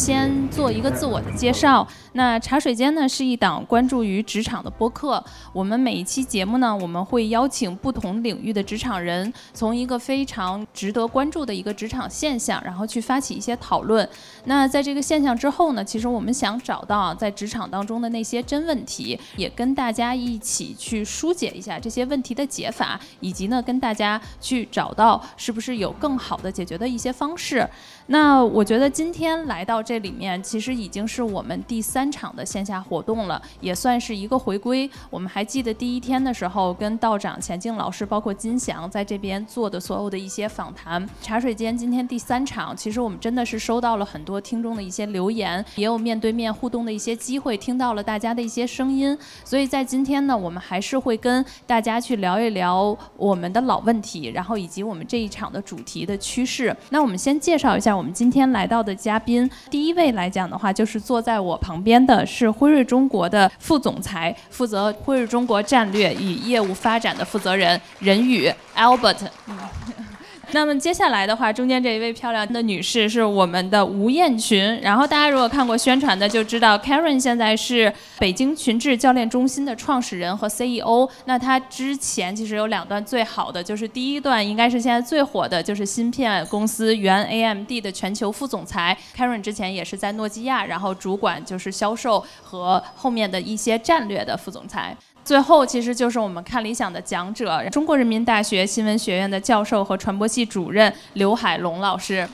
先做一个自我的介绍。那茶水间呢是一档关注于职场的播客。我们每一期节目呢，我们会邀请不同领域的职场人，从一个非常值得关注的一个职场现象，然后去发起一些讨论。那在这个现象之后呢，其实我们想找到在职场当中的那些真问题，也跟大家一起去疏解一下这些问题的解法，以及呢跟大家去找到是不是有更好的解决的一些方式。那我觉得今天来到这里面，其实已经是我们第三场的线下活动了，也算是一个回归。我们还记得第一天的时候，跟道长钱静老师，包括金翔在这边做的所有的一些访谈。茶水间今天第三场，其实我们真的是收到了很多听众的一些留言，也有面对面互动的一些机会，听到了大家的一些声音。所以在今天呢，我们还是会跟大家去聊一聊我们的老问题，然后以及我们这一场的主题的趋势。那我们先介绍一下。我们今天来到的嘉宾，第一位来讲的话，就是坐在我旁边的是辉瑞中国的副总裁，负责辉瑞中国战略与业务发展的负责人任宇 Albert。那么接下来的话，中间这一位漂亮的女士是我们的吴艳群。然后大家如果看过宣传的，就知道 Karen 现在是北京群智教练中心的创始人和 CEO。那她之前其实有两段最好的，就是第一段应该是现在最火的，就是芯片公司原 AMD 的全球副总裁。Karen 之前也是在诺基亚，然后主管就是销售和后面的一些战略的副总裁。最后，其实就是我们看理想的讲者，中国人民大学新闻学院的教授和传播系主任刘海龙老师。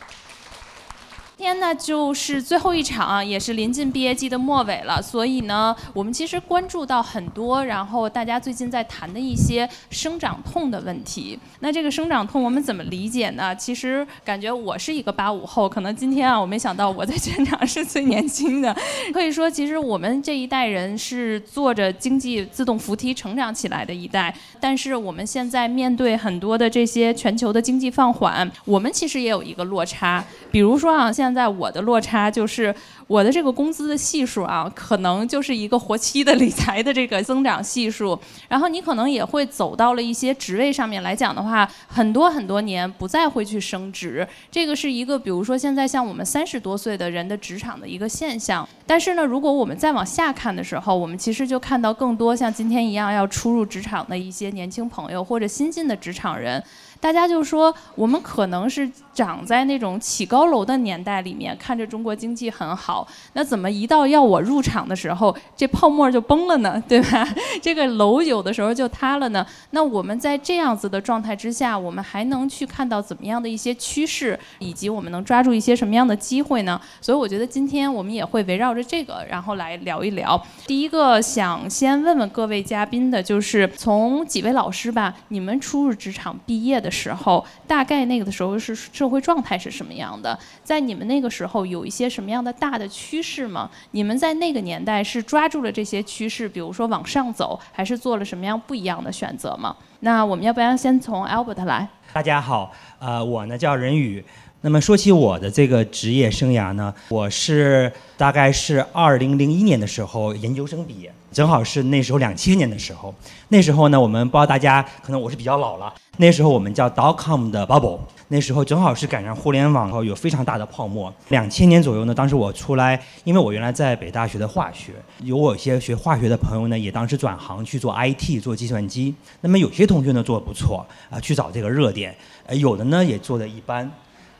今天呢，就是最后一场，也是临近毕业季的末尾了，所以呢，我们其实关注到很多，然后大家最近在谈的一些生长痛的问题。那这个生长痛我们怎么理解呢？其实感觉我是一个八五后，可能今天啊，我没想到我在现场是最年轻的。可以说，其实我们这一代人是坐着经济自动扶梯成长起来的一代，但是我们现在面对很多的这些全球的经济放缓，我们其实也有一个落差。比如说啊，现现在我的落差就是我的这个工资的系数啊，可能就是一个活期的理财的这个增长系数。然后你可能也会走到了一些职位上面来讲的话，很多很多年不再会去升职。这个是一个，比如说现在像我们三十多岁的人的职场的一个现象。但是呢，如果我们再往下看的时候，我们其实就看到更多像今天一样要初入职场的一些年轻朋友或者新进的职场人。大家就说，我们可能是长在那种起高楼的年代里面，看着中国经济很好，那怎么一到要我入场的时候，这泡沫就崩了呢？对吧？这个楼有的时候就塌了呢？那我们在这样子的状态之下，我们还能去看到怎么样的一些趋势，以及我们能抓住一些什么样的机会呢？所以我觉得今天我们也会围绕着这个，然后来聊一聊。第一个想先问问各位嘉宾的，就是从几位老师吧，你们初入职场毕业的。时候，大概那个的时候是社会状态是什么样的？在你们那个时候有一些什么样的大的趋势吗？你们在那个年代是抓住了这些趋势，比如说往上走，还是做了什么样不一样的选择吗？那我们要不要先从 Albert 来？大家好，呃，我呢叫任宇。那么说起我的这个职业生涯呢，我是大概是二零零一年的时候研究生毕业，正好是那时候两千年的时候。那时候呢，我们不知道大家可能我是比较老了，那时候我们叫 dot com 的 bubble，那时候正好是赶上互联网后有非常大的泡沫。两千年左右呢，当时我出来，因为我原来在北大学的化学，有我一些学化学的朋友呢，也当时转行去做 IT 做计算机。那么有些同学呢做的不错啊，去找这个热点，呃，有的呢也做的一般。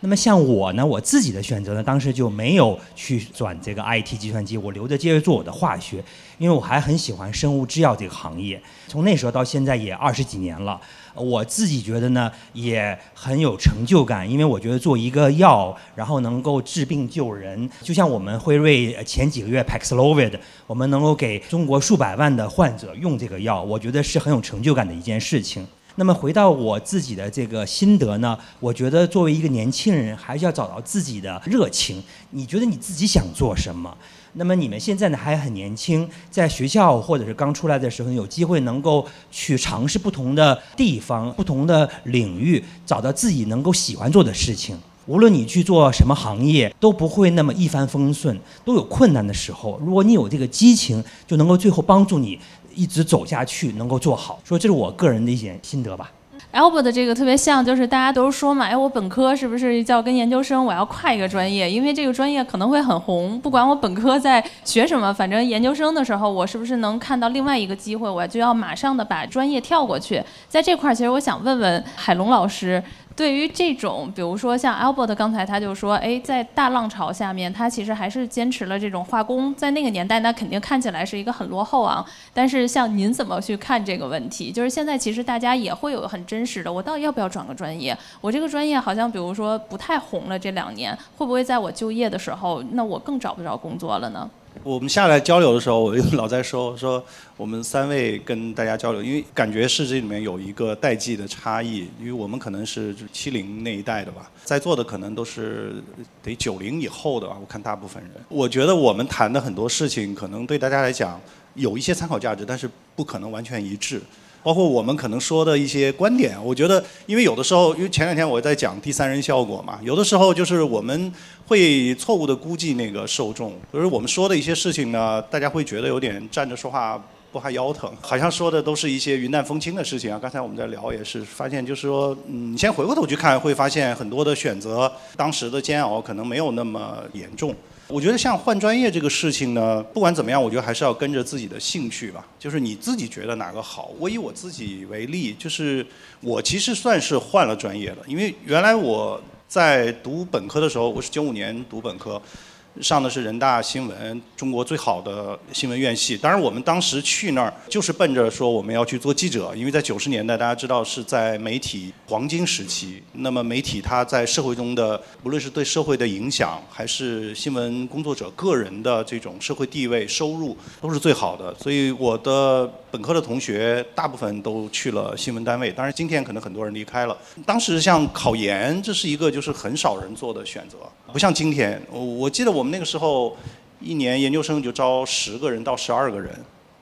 那么像我呢，我自己的选择呢，当时就没有去转这个 IT 计算机，我留着接着做我的化学，因为我还很喜欢生物制药这个行业。从那时候到现在也二十几年了，我自己觉得呢也很有成就感，因为我觉得做一个药，然后能够治病救人，就像我们辉瑞前几个月 Paxlovid，我们能够给中国数百万的患者用这个药，我觉得是很有成就感的一件事情。那么回到我自己的这个心得呢，我觉得作为一个年轻人，还是要找到自己的热情。你觉得你自己想做什么？那么你们现在呢还很年轻，在学校或者是刚出来的时候，有机会能够去尝试不同的地方、不同的领域，找到自己能够喜欢做的事情。无论你去做什么行业，都不会那么一帆风顺，都有困难的时候。如果你有这个激情，就能够最后帮助你。一直走下去，能够做好，所以这是我个人的一些心得吧。Albert 的这个特别像，就是大家都说嘛，哎，我本科是不是要跟研究生我要跨一个专业？因为这个专业可能会很红，不管我本科在学什么，反正研究生的时候我是不是能看到另外一个机会，我就要马上的把专业跳过去。在这块儿，其实我想问问海龙老师。对于这种，比如说像 Albert 刚才他就说，哎，在大浪潮下面，他其实还是坚持了这种化工，在那个年代，那肯定看起来是一个很落后啊。但是像您怎么去看这个问题？就是现在其实大家也会有很真实的，我到底要不要转个专业？我这个专业好像比如说不太红了，这两年会不会在我就业的时候，那我更找不着工作了呢？我们下来交流的时候，我就老在说 说我们三位跟大家交流，因为感觉是这里面有一个代际的差异，因为我们可能是七零那一代的吧，在座的可能都是得九零以后的吧，我看大部分人。我觉得我们谈的很多事情，可能对大家来讲有一些参考价值，但是不可能完全一致。包括我们可能说的一些观点，我觉得，因为有的时候，因为前两天我在讲第三人效果嘛，有的时候就是我们会错误的估计那个受众，就是我们说的一些事情呢，大家会觉得有点站着说话不怕腰疼，好像说的都是一些云淡风轻的事情啊。刚才我们在聊也是发现，就是说，嗯，你先回过头去看，会发现很多的选择，当时的煎熬可能没有那么严重。我觉得像换专业这个事情呢，不管怎么样，我觉得还是要跟着自己的兴趣吧。就是你自己觉得哪个好。我以我自己为例，就是我其实算是换了专业了，因为原来我在读本科的时候，我是九五年读本科。上的是人大新闻，中国最好的新闻院系。当然，我们当时去那儿就是奔着说我们要去做记者，因为在九十年代，大家知道是在媒体黄金时期。那么媒体它在社会中的，无论是对社会的影响，还是新闻工作者个人的这种社会地位、收入，都是最好的。所以我的本科的同学大部分都去了新闻单位。当然，今天可能很多人离开了。当时像考研，这是一个就是很少人做的选择。不像今天，我我记得我那个时候，一年研究生就招十个人到十二个人，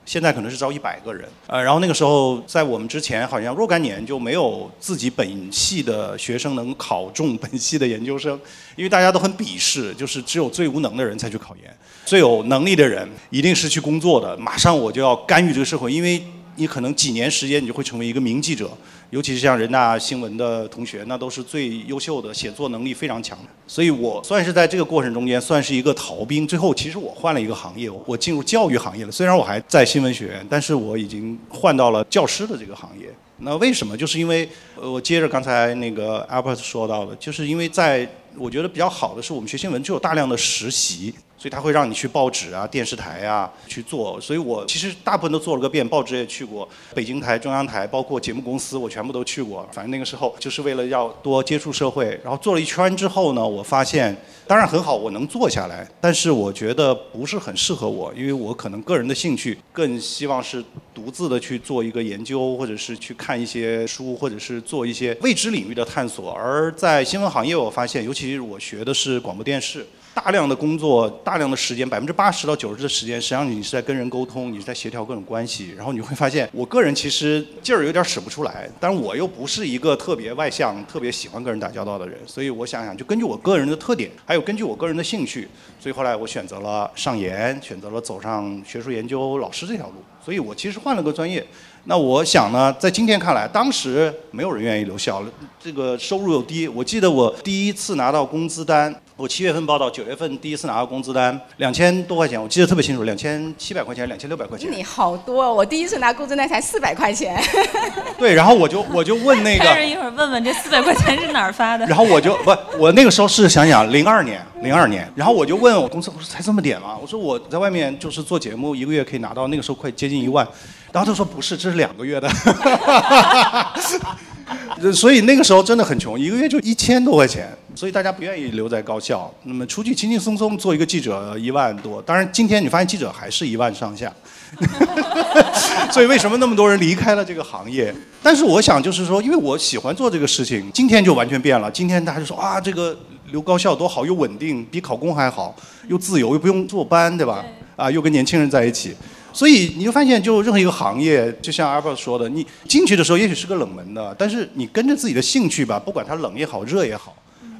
现在可能是招一百个人。呃，然后那个时候在我们之前，好像若干年就没有自己本系的学生能考中本系的研究生，因为大家都很鄙视，就是只有最无能的人才去考研，最有能力的人一定是去工作的，马上我就要干预这个社会，因为你可能几年时间你就会成为一个名记者。尤其是像人大新闻的同学，那都是最优秀的，写作能力非常强的。所以我算是在这个过程中间算是一个逃兵。最后，其实我换了一个行业，我进入教育行业了。虽然我还在新闻学院，但是我已经换到了教师的这个行业。那为什么？就是因为，我接着刚才那个 Albert 说到的，就是因为在我觉得比较好的是我们学新闻就有大量的实习。所以他会让你去报纸啊、电视台啊去做，所以我其实大部分都做了个遍，报纸也去过，北京台、中央台，包括节目公司，我全部都去过。反正那个时候就是为了要多接触社会，然后做了一圈之后呢，我发现当然很好，我能做下来，但是我觉得不是很适合我，因为我可能个人的兴趣更希望是独自的去做一个研究，或者是去看一些书，或者是做一些未知领域的探索。而在新闻行业，我发现，尤其是我学的是广播电视。大量的工作，大量的时间，百分之八十到九十的时间，实际上你是在跟人沟通，你是在协调各种关系。然后你会发现，我个人其实劲儿有点使不出来，但我又不是一个特别外向、特别喜欢跟人打交道的人。所以我想想，就根据我个人的特点，还有根据我个人的兴趣，所以后来我选择了上研，选择了走上学术研究老师这条路。所以我其实换了个专业。那我想呢，在今天看来，当时没有人愿意留校，这个收入又低。我记得我第一次拿到工资单。我七月份报道，九月份第一次拿到工资单，两千多块钱，我记得特别清楚，两千七百块钱，两千六百块钱。你好多，我第一次拿工资单才四百块钱。对，然后我就我就问那个。开一会儿问问这四百块钱是哪儿发的。然后我就不，我那个时候是想想零二年，零二年，然后我就问我公司，我说才这么点吗？我说我在外面就是做节目，一个月可以拿到那个时候快接近一万，然后他说不是，这是两个月的。所以那个时候真的很穷，一个月就一千多块钱，所以大家不愿意留在高校。那么出去轻轻松松做一个记者，一万多。当然今天你发现记者还是一万上下。所以为什么那么多人离开了这个行业？但是我想就是说，因为我喜欢做这个事情，今天就完全变了。今天大家就说啊，这个留高校多好，又稳定，比考公还好，又自由，又不用坐班，对吧？啊，又跟年轻人在一起。所以你就发现，就任何一个行业，就像 Albert 说的，你进去的时候也许是个冷门的，但是你跟着自己的兴趣吧，不管它冷也好，热也好，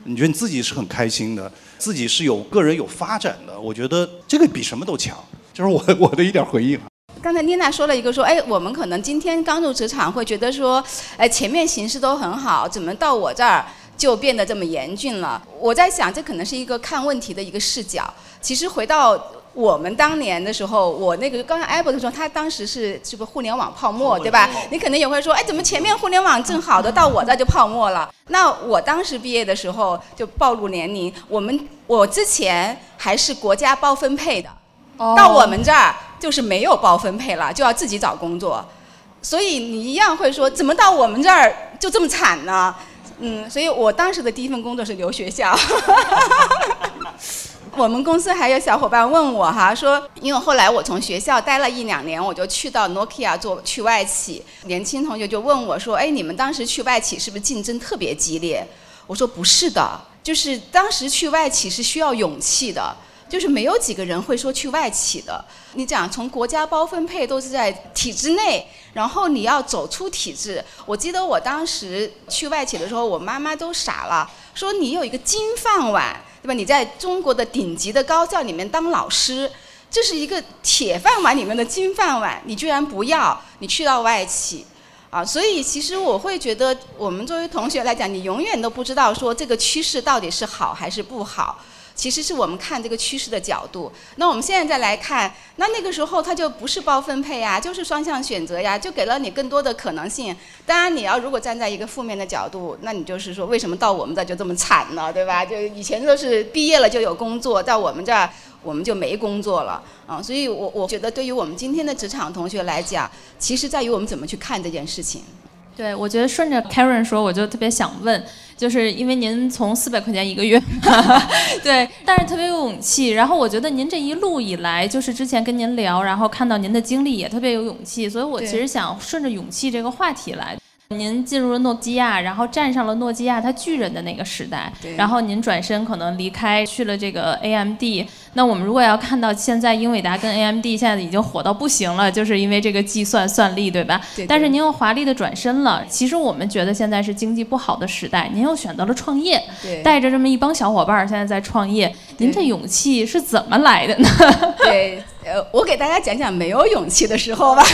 你觉得你自己是很开心的，自己是有个人有发展的，我觉得这个比什么都强。就是我 我的一点回应。刚才妮娜说了一个说，哎，我们可能今天刚入职场会觉得说，哎，前面形势都很好，怎么到我这儿就变得这么严峻了？我在想，这可能是一个看问题的一个视角。其实回到我们当年的时候，我那个刚刚 Apple 的时候，他当时是这个互联网泡沫，对吧？你可能也会说，哎，怎么前面互联网正好的，到我这就泡沫了？那我当时毕业的时候就暴露年龄，我们我之前还是国家包分配的，到我们这儿。就是没有包分配了，就要自己找工作，所以你一样会说，怎么到我们这儿就这么惨呢？嗯，所以我当时的第一份工作是留学校。我们公司还有小伙伴问我哈，说因为后来我从学校待了一两年，我就去到 Nokia 做去外企。年轻同学就问我说，哎，你们当时去外企是不是竞争特别激烈？我说不是的，就是当时去外企是需要勇气的。就是没有几个人会说去外企的。你讲从国家包分配都是在体制内，然后你要走出体制。我记得我当时去外企的时候，我妈妈都傻了，说你有一个金饭碗，对吧？你在中国的顶级的高校里面当老师，这是一个铁饭碗里面的金饭碗，你居然不要，你去到外企，啊！所以其实我会觉得，我们作为同学来讲，你永远都不知道说这个趋势到底是好还是不好。其实是我们看这个趋势的角度。那我们现在再来看，那那个时候它就不是包分配呀，就是双向选择呀，就给了你更多的可能性。当然，你要如果站在一个负面的角度，那你就是说，为什么到我们这就这么惨呢？对吧？就以前都是毕业了就有工作，到我们这儿我们就没工作了啊。所以我我觉得，对于我们今天的职场同学来讲，其实在于我们怎么去看这件事情。对，我觉得顺着 Karen 说，我就特别想问。就是因为您从四百块钱一个月，对，但是特别有勇气。然后我觉得您这一路以来，就是之前跟您聊，然后看到您的经历也特别有勇气，所以我其实想顺着勇气这个话题来。您进入了诺基亚，然后站上了诺基亚它巨人的那个时代，然后您转身可能离开去了这个 AMD。那我们如果要看到现在英伟达跟 AMD 现在已经火到不行了，就是因为这个计算算力，对吧？对。但是您又华丽的转身了。其实我们觉得现在是经济不好的时代，您又选择了创业，带着这么一帮小伙伴现在在创业，您这勇气是怎么来的呢？对，呃，我给大家讲讲没有勇气的时候吧。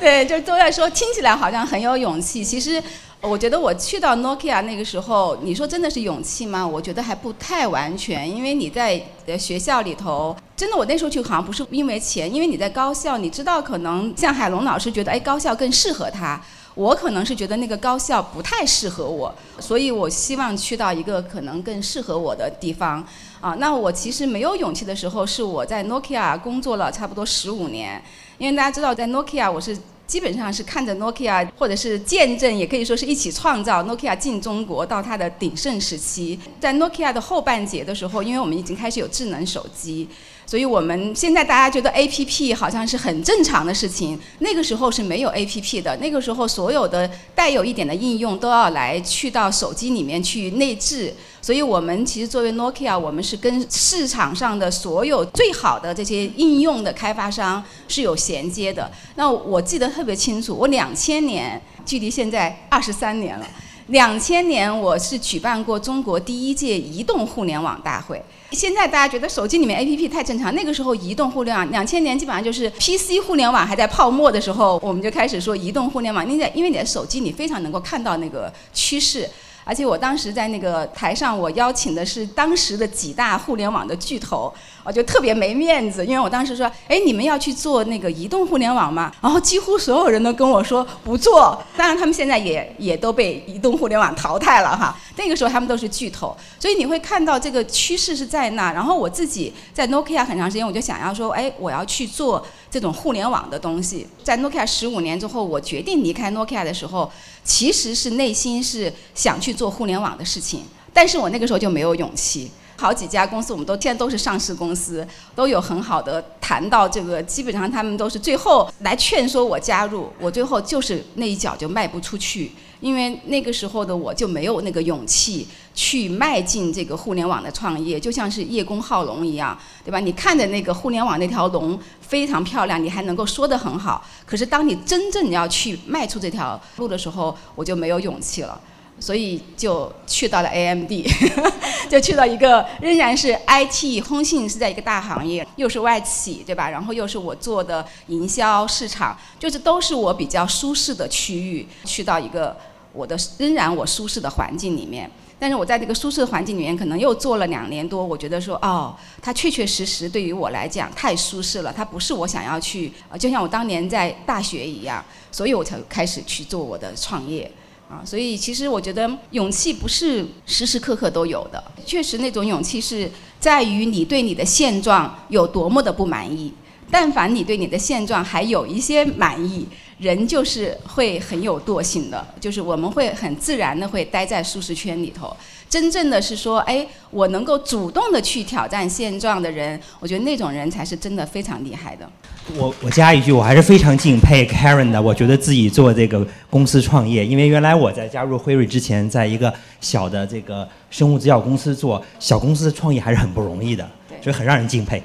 对，就都在说，听起来好像很有勇气。其实，我觉得我去到 Nokia 那个时候，你说真的是勇气吗？我觉得还不太完全，因为你在学校里头，真的我那时候去好像不是因为钱，因为你在高校，你知道可能像海龙老师觉得，哎，高校更适合他，我可能是觉得那个高校不太适合我，所以我希望去到一个可能更适合我的地方。啊，那我其实没有勇气的时候，是我在 Nokia 工作了差不多十五年。因为大家知道，在 Nokia 我是基本上是看着 Nokia，或者是见证，也可以说是一起创造 Nokia 进中国到它的鼎盛时期。在 Nokia 的后半截的时候，因为我们已经开始有智能手机。所以我们现在大家觉得 A P P 好像是很正常的事情，那个时候是没有 A P P 的。那个时候所有的带有一点的应用都要来去到手机里面去内置。所以我们其实作为 Nokia，我们是跟市场上的所有最好的这些应用的开发商是有衔接的。那我记得特别清楚，我两千年，距离现在二十三年了。两千年我是举办过中国第一届移动互联网大会。现在大家觉得手机里面 A P P 太正常，那个时候移动互联网，两千年基本上就是 P C 互联网还在泡沫的时候，我们就开始说移动互联网。因为因为你的手机你非常能够看到那个趋势。而且我当时在那个台上，我邀请的是当时的几大互联网的巨头，我就特别没面子，因为我当时说，哎，你们要去做那个移动互联网吗？然后几乎所有人都跟我说不做。当然，他们现在也也都被移动互联网淘汰了哈。那个时候他们都是巨头，所以你会看到这个趋势是在那。然后我自己在 Nokia 很长时间，我就想要说，哎，我要去做这种互联网的东西。在 Nokia 十五年之后，我决定离开 Nokia 的时候。其实是内心是想去做互联网的事情，但是我那个时候就没有勇气。好几家公司，我们都现在都是上市公司，都有很好的谈到这个，基本上他们都是最后来劝说我加入，我最后就是那一脚就迈不出去。因为那个时候的我就没有那个勇气去迈进这个互联网的创业，就像是叶公好龙一样，对吧？你看着那个互联网那条龙非常漂亮，你还能够说得很好，可是当你真正要去迈出这条路的时候，我就没有勇气了。所以就去到了 AMD，就去到一个仍然是 IT 通信是在一个大行业，又是外企，对吧？然后又是我做的营销市场，就是都是我比较舒适的区域，去到一个我的仍然我舒适的环境里面。但是我在这个舒适的环境里面，可能又做了两年多，我觉得说，哦，它确确实实对于我来讲太舒适了，它不是我想要去，呃就像我当年在大学一样，所以我才开始去做我的创业。啊，所以其实我觉得勇气不是时时刻刻都有的，确实那种勇气是在于你对你的现状有多么的不满意。但凡你对你的现状还有一些满意，人就是会很有惰性的，就是我们会很自然的会待在舒适圈里头。真正的是说，哎，我能够主动的去挑战现状的人，我觉得那种人才是真的非常厉害的。我我加一句，我还是非常敬佩 Karen 的。我觉得自己做这个公司创业，因为原来我在加入辉瑞之前，在一个小的这个生物制药公司做小公司创业还是很不容易的，所以很让人敬佩。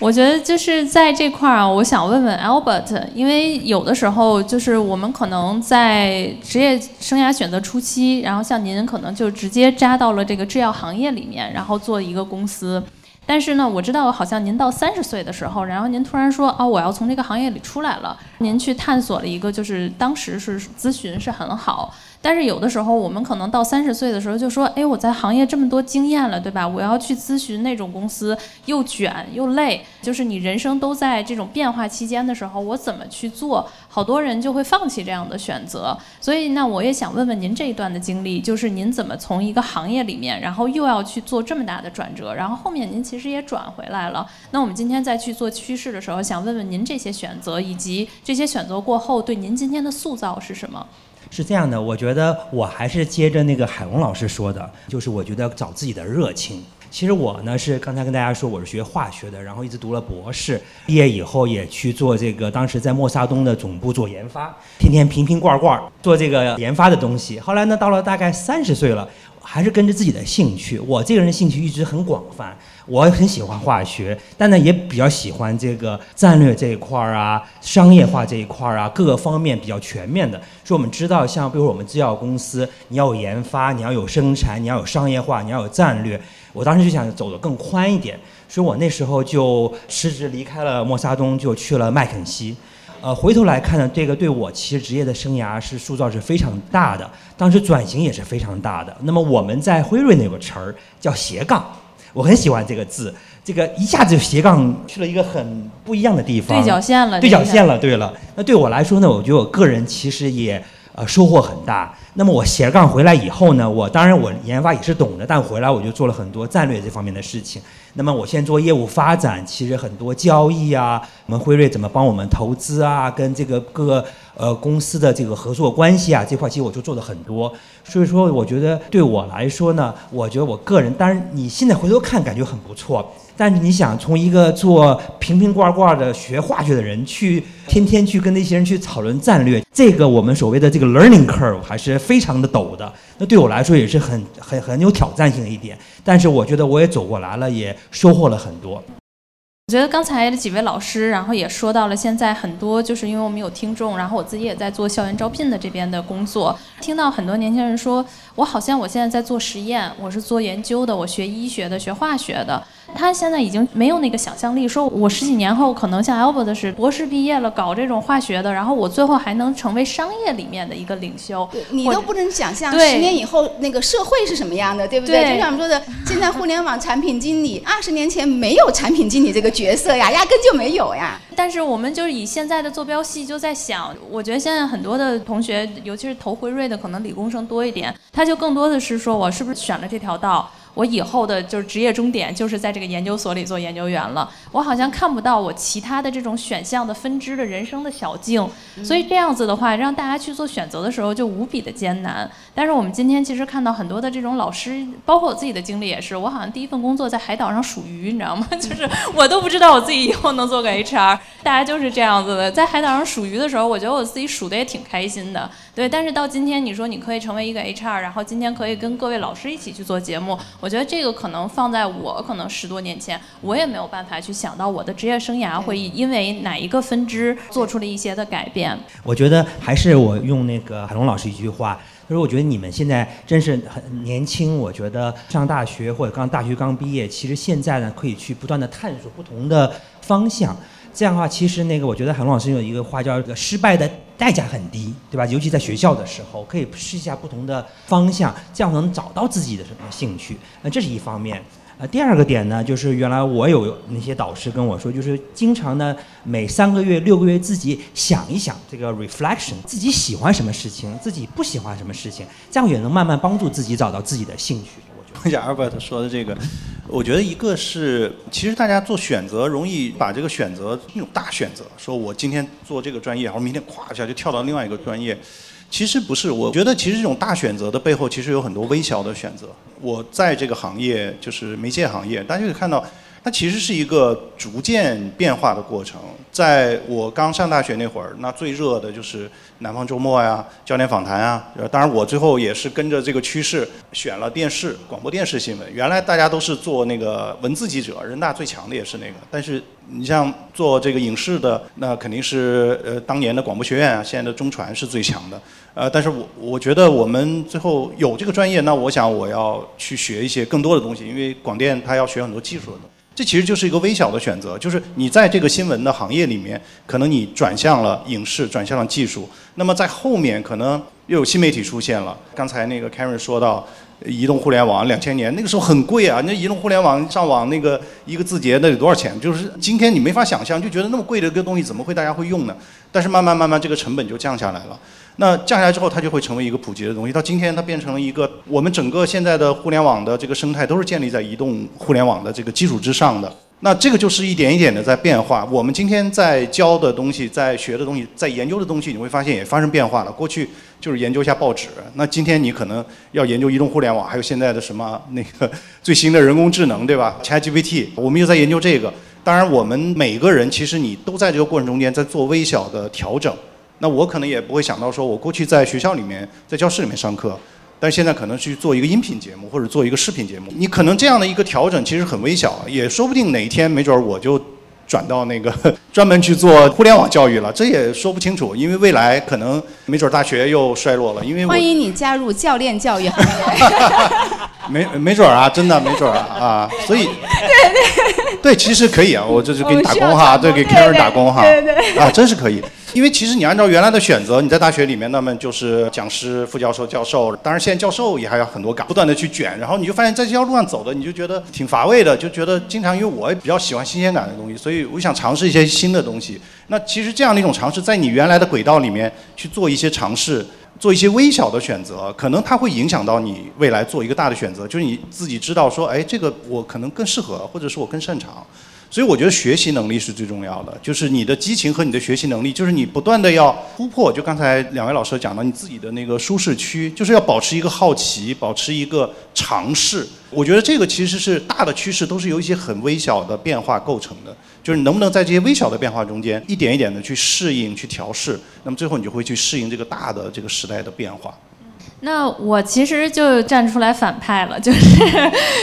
我觉得就是在这块儿啊，我想问问 Albert，因为有的时候就是我们可能在职业生涯选择初期，然后像您可能就直接扎到了这个制药行业里面，然后做一个公司。但是呢，我知道好像您到三十岁的时候，然后您突然说哦，我要从这个行业里出来了，您去探索了一个就是当时是咨询是很好。但是有的时候，我们可能到三十岁的时候就说：“哎，我在行业这么多经验了，对吧？我要去咨询那种公司，又卷又累。就是你人生都在这种变化期间的时候，我怎么去做？好多人就会放弃这样的选择。所以，那我也想问问您这一段的经历，就是您怎么从一个行业里面，然后又要去做这么大的转折，然后后面您其实也转回来了。那我们今天再去做趋势的时候，想问问您这些选择，以及这些选择过后对您今天的塑造是什么？是这样的，我觉得我还是接着那个海龙老师说的，就是我觉得找自己的热情。其实我呢是刚才跟大家说我是学化学的，然后一直读了博士，毕业以后也去做这个，当时在默沙东的总部做研发，天天瓶瓶罐罐做这个研发的东西。后来呢，到了大概三十岁了。还是跟着自己的兴趣，我这个人兴趣一直很广泛，我很喜欢化学，但呢也比较喜欢这个战略这一块儿啊，商业化这一块儿啊，各个方面比较全面的。所以我们知道，像比如我们制药公司，你要有研发，你要有生产，你要有商业化，你要有战略。我当时就想走得更宽一点，所以我那时候就辞职离开了默沙东，就去了麦肯锡。呃，回头来看呢，这个对我其实职业的生涯是塑造是非常大的，当时转型也是非常大的。那么我们在辉瑞那个词儿叫斜杠，我很喜欢这个字，这个一下子就斜杠去了一个很不一样的地方，对角线了，对角线了。对了，那对我来说呢，我觉得我个人其实也呃收获很大。那么我斜杠回来以后呢，我当然我研发也是懂的，但回来我就做了很多战略这方面的事情。那么我现在做业务发展，其实很多交易啊，我们辉瑞怎么帮我们投资啊，跟这个各个呃公司的这个合作关系啊，这块其实我就做的很多。所以说，我觉得对我来说呢，我觉得我个人，当然你现在回头看感觉很不错。但是你想从一个做瓶瓶罐罐的学化学的人，去天天去跟那些人去讨论战略，这个我们所谓的这个 learning curve 还是非常的陡的。那对我来说也是很很很有挑战性的一点。但是我觉得我也走过来了，也收获了很多。我觉得刚才的几位老师，然后也说到了现在很多，就是因为我们有听众，然后我自己也在做校园招聘的这边的工作，听到很多年轻人说，我好像我现在在做实验，我是做研究的，我学医学的，学化学的。他现在已经没有那个想象力，说我十几年后可能像 Albert 是博士毕业了，搞这种化学的，然后我最后还能成为商业里面的一个领袖。你都不能想象十年以后那个社会是什么样的，对不对？就像我们说的，现在互联网产品经理，二十年前没有产品经理这个角色呀，压根就没有呀。但是我们就是以现在的坐标系就在想，我觉得现在很多的同学，尤其是投辉瑞的，可能理工生多一点，他就更多的是说我是不是选了这条道。我以后的就是职业终点就是在这个研究所里做研究员了。我好像看不到我其他的这种选项的分支的人生的小径，所以这样子的话，让大家去做选择的时候就无比的艰难。但是我们今天其实看到很多的这种老师，包括我自己的经历也是，我好像第一份工作在海岛上数鱼，你知道吗？就是我都不知道我自己以后能做个 HR。大家就是这样子的，在海岛上数鱼的时候，我觉得我自己数的也挺开心的。对，但是到今天你说你可以成为一个 HR，然后今天可以跟各位老师一起去做节目。我觉得这个可能放在我可能十多年前，我也没有办法去想到我的职业生涯会因为哪一个分支做出了一些的改变。我觉得还是我用那个海龙老师一句话，所以我觉得你们现在真是很年轻，我觉得上大学或者刚大学刚毕业，其实现在呢可以去不断的探索不同的方向。这样的话，其实那个我觉得海龙老师有一个话叫“失败的代价很低”，对吧？尤其在学校的时候，可以试一下不同的方向，这样能找到自己的什么兴趣。那这是一方面。呃，第二个点呢，就是原来我有那些导师跟我说，就是经常呢每三个月、六个月自己想一想这个 reflection，自己喜欢什么事情，自己不喜欢什么事情，这样也能慢慢帮助自己找到自己的兴趣。我觉得阿尔伯特说的这个，我觉得一个是，其实大家做选择容易把这个选择那种大选择，说我今天做这个专业，然后明天咵一下就跳到另外一个专业。其实不是，我觉得其实这种大选择的背后，其实有很多微小的选择。我在这个行业，就是媒介行业，大家可以看到，它其实是一个逐渐变化的过程。在我刚上大学那会儿，那最热的就是南方周末呀、焦点访谈啊。当然，我最后也是跟着这个趋势选了电视、广播电视新闻。原来大家都是做那个文字记者，人大最强的也是那个，但是。你像做这个影视的，那肯定是呃当年的广播学院啊，现在的中传是最强的。呃，但是我我觉得我们最后有这个专业，那我想我要去学一些更多的东西，因为广电它要学很多技术的东西。这其实就是一个微小的选择，就是你在这个新闻的行业里面，可能你转向了影视，转向了技术，那么在后面可能又有新媒体出现了。刚才那个 Karen 说到。移动互联网两千年那个时候很贵啊，那移动互联网上网那个一个字节那得多少钱？就是今天你没法想象，就觉得那么贵的一个东西怎么会大家会用呢？但是慢慢慢慢这个成本就降下来了，那降下来之后它就会成为一个普及的东西。到今天它变成了一个我们整个现在的互联网的这个生态都是建立在移动互联网的这个基础之上的。那这个就是一点一点的在变化。我们今天在教的东西，在学的东西，在研究的东西，你会发现也发生变化了。过去就是研究一下报纸，那今天你可能要研究移动互联网，还有现在的什么那个最新的人工智能，对吧？ChatGPT，我们又在研究这个。当然，我们每个人其实你都在这个过程中间在做微小的调整。那我可能也不会想到说，我过去在学校里面，在教室里面上课。但现在可能去做一个音频节目或者做一个视频节目，你可能这样的一个调整其实很微小，也说不定哪一天没准我就转到那个 专门去做互联网教育了，这也说不清楚，因为未来可能没准大学又衰落了，因为欢迎你加入教练教育行业，没没准儿啊，真的没准啊啊，所以 对对对，其实可以啊，我这是给你打工哈，对，给 Karen 打工哈，对对啊，真是可以。因为其实你按照原来的选择，你在大学里面那么就是讲师、副教授、教授，当然现在教授也还有很多岗，不断的去卷，然后你就发现在这条路上走的，你就觉得挺乏味的，就觉得经常因为我也比较喜欢新鲜感的东西，所以我想尝试一些新的东西。那其实这样的一种尝试，在你原来的轨道里面去做一些尝试，做一些微小的选择，可能它会影响到你未来做一个大的选择，就是你自己知道说，哎，这个我可能更适合，或者是我更擅长。所以我觉得学习能力是最重要的，就是你的激情和你的学习能力，就是你不断的要突破。就刚才两位老师讲到，你自己的那个舒适区，就是要保持一个好奇，保持一个尝试。我觉得这个其实是大的趋势，都是由一些很微小的变化构成的。就是能不能在这些微小的变化中间，一点一点的去适应、去调试，那么最后你就会去适应这个大的这个时代的变化。那我其实就站出来反派了，就是，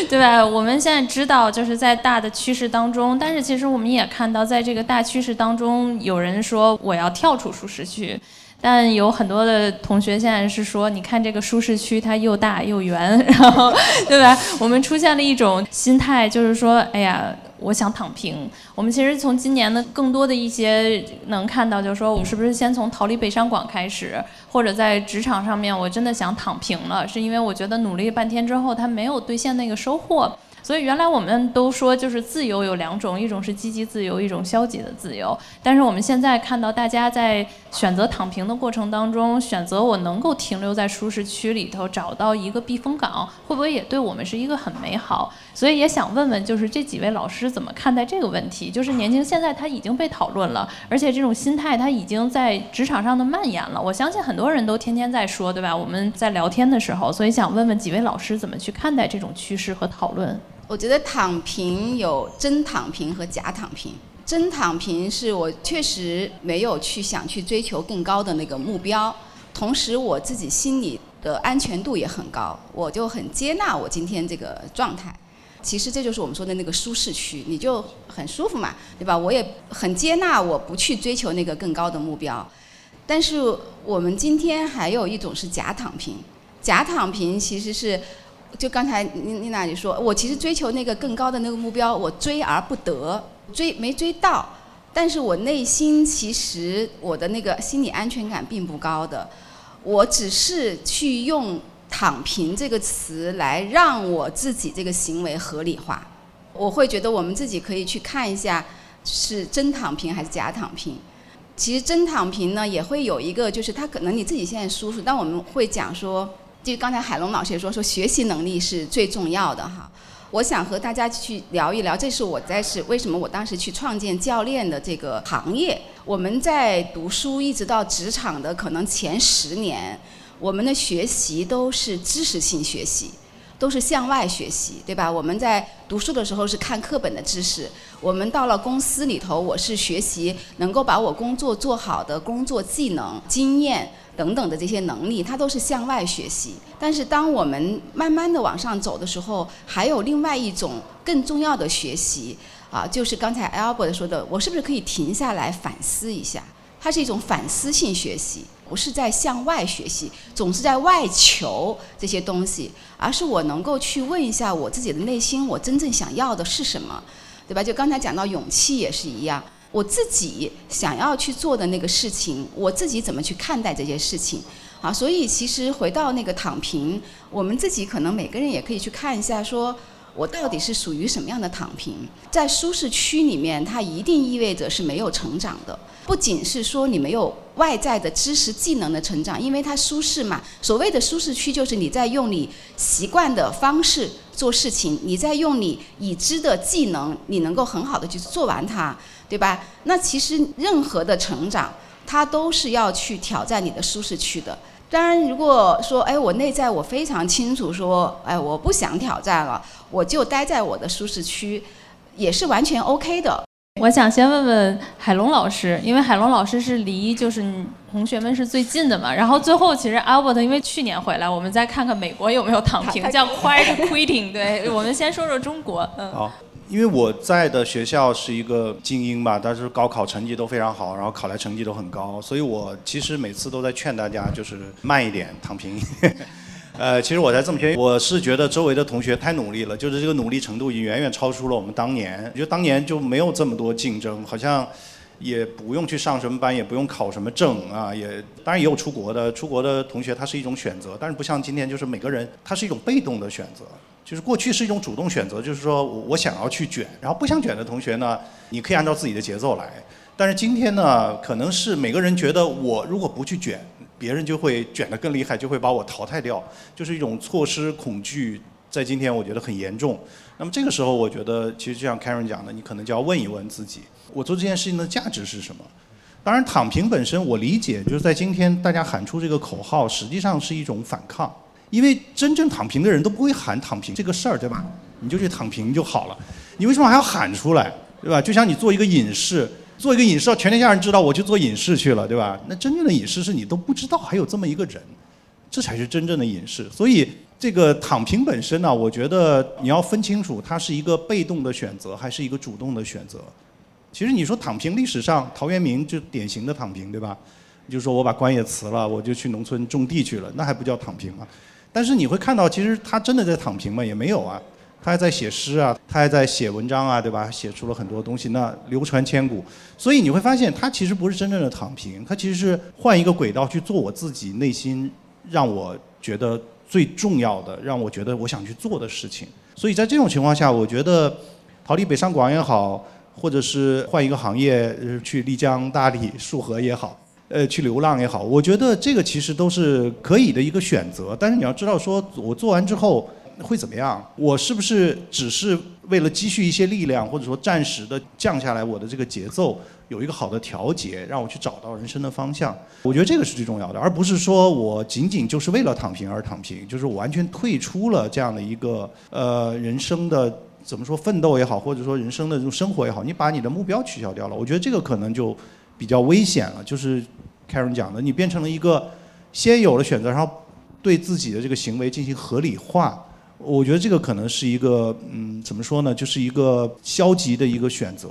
对吧？我们现在知道，就是在大的趋势当中，但是其实我们也看到，在这个大趋势当中，有人说我要跳出舒适区，但有很多的同学现在是说，你看这个舒适区它又大又圆，然后，对吧？我们出现了一种心态，就是说，哎呀。我想躺平。我们其实从今年的更多的一些能看到，就是说我是不是先从逃离北上广开始，或者在职场上面我真的想躺平了，是因为我觉得努力半天之后，他没有兑现那个收获。所以原来我们都说，就是自由有两种，一种是积极自由，一种消极的自由。但是我们现在看到大家在选择躺平的过程当中，选择我能够停留在舒适区里头，找到一个避风港，会不会也对我们是一个很美好？所以也想问问，就是这几位老师怎么看待这个问题？就是年轻现在他已经被讨论了，而且这种心态他已经在职场上的蔓延了。我相信很多人都天天在说，对吧？我们在聊天的时候，所以想问问几位老师怎么去看待这种趋势和讨论。我觉得躺平有真躺平和假躺平。真躺平是我确实没有去想去追求更高的那个目标，同时我自己心里的安全度也很高，我就很接纳我今天这个状态。其实这就是我们说的那个舒适区，你就很舒服嘛，对吧？我也很接纳我不去追求那个更高的目标。但是我们今天还有一种是假躺平。假躺平其实是，就刚才妮妮娜也说，我其实追求那个更高的那个目标，我追而不得，追没追到，但是我内心其实我的那个心理安全感并不高的，我只是去用“躺平”这个词来让我自己这个行为合理化。我会觉得我们自己可以去看一下，是真躺平还是假躺平。其实真躺平呢，也会有一个，就是他可能你自己现在舒服，但我们会讲说，就刚才海龙老师也说，说学习能力是最重要的哈。我想和大家去聊一聊，这是我在是为什么我当时去创建教练的这个行业。我们在读书一直到职场的可能前十年，我们的学习都是知识性学习。都是向外学习，对吧？我们在读书的时候是看课本的知识，我们到了公司里头，我是学习能够把我工作做好的工作技能、经验等等的这些能力，它都是向外学习。但是当我们慢慢的往上走的时候，还有另外一种更重要的学习啊，就是刚才 Albert 说的，我是不是可以停下来反思一下？它是一种反思性学习。不是在向外学习，总是在外求这些东西，而是我能够去问一下我自己的内心，我真正想要的是什么，对吧？就刚才讲到勇气也是一样，我自己想要去做的那个事情，我自己怎么去看待这件事情？啊，所以其实回到那个躺平，我们自己可能每个人也可以去看一下，说我到底是属于什么样的躺平？在舒适区里面，它一定意味着是没有成长的。不仅是说你没有外在的知识技能的成长，因为它舒适嘛。所谓的舒适区，就是你在用你习惯的方式做事情，你在用你已知的技能，你能够很好的去做完它，对吧？那其实任何的成长，它都是要去挑战你的舒适区的。当然，如果说，哎，我内在我非常清楚，说，哎，我不想挑战了，我就待在我的舒适区，也是完全 OK 的。我想先问问海龙老师，因为海龙老师是离就是同学们是最近的嘛。然后最后其实 Albert 因为去年回来，我们再看看美国有没有躺平，叫 Quiet Quitting。对我们先说说中国。嗯。好，因为我在的学校是一个精英吧，但是高考成绩都非常好，然后考来成绩都很高，所以我其实每次都在劝大家就是慢一点躺平。呃，其实我在这么学，我是觉得周围的同学太努力了，就是这个努力程度已经远远超出了我们当年。就当年就没有这么多竞争，好像也不用去上什么班，也不用考什么证啊，也当然也有出国的，出国的同学他是一种选择，但是不像今天，就是每个人他是一种被动的选择。就是过去是一种主动选择，就是说我我想要去卷，然后不想卷的同学呢，你可以按照自己的节奏来。但是今天呢，可能是每个人觉得我如果不去卷。别人就会卷得更厉害，就会把我淘汰掉，就是一种错失恐惧，在今天我觉得很严重。那么这个时候，我觉得其实就像 Karen 讲的，你可能就要问一问自己，我做这件事情的价值是什么？当然，躺平本身我理解，就是在今天大家喊出这个口号，实际上是一种反抗，因为真正躺平的人都不会喊躺平这个事儿，对吧？你就去躺平就好了，你为什么还要喊出来，对吧？就像你做一个隐士。做一个隐士，全天下人知道我去做隐士去了，对吧？那真正的隐士是你都不知道还有这么一个人，这才是真正的隐士。所以这个躺平本身呢，我觉得你要分清楚，它是一个被动的选择还是一个主动的选择。其实你说躺平，历史上陶渊明就典型的躺平，对吧？就说我把官也辞了，我就去农村种地去了，那还不叫躺平吗？但是你会看到，其实他真的在躺平吗？也没有啊。他还在写诗啊，他还在写文章啊，对吧？写出了很多东西，那流传千古。所以你会发现，他其实不是真正的躺平，他其实是换一个轨道去做我自己内心让我觉得最重要的，让我觉得我想去做的事情。所以在这种情况下，我觉得逃离北上广也好，或者是换一个行业去丽江、大理、束河也好，呃，去流浪也好，我觉得这个其实都是可以的一个选择。但是你要知道，说我做完之后。会怎么样？我是不是只是为了积蓄一些力量，或者说暂时的降下来我的这个节奏，有一个好的调节，让我去找到人生的方向？我觉得这个是最重要的，而不是说我仅仅就是为了躺平而躺平，就是我完全退出了这样的一个呃人生的怎么说奋斗也好，或者说人生的这种生活也好，你把你的目标取消掉了，我觉得这个可能就比较危险了。就是凯伦讲的，你变成了一个先有了选择，然后对自己的这个行为进行合理化。我觉得这个可能是一个，嗯，怎么说呢，就是一个消极的一个选择。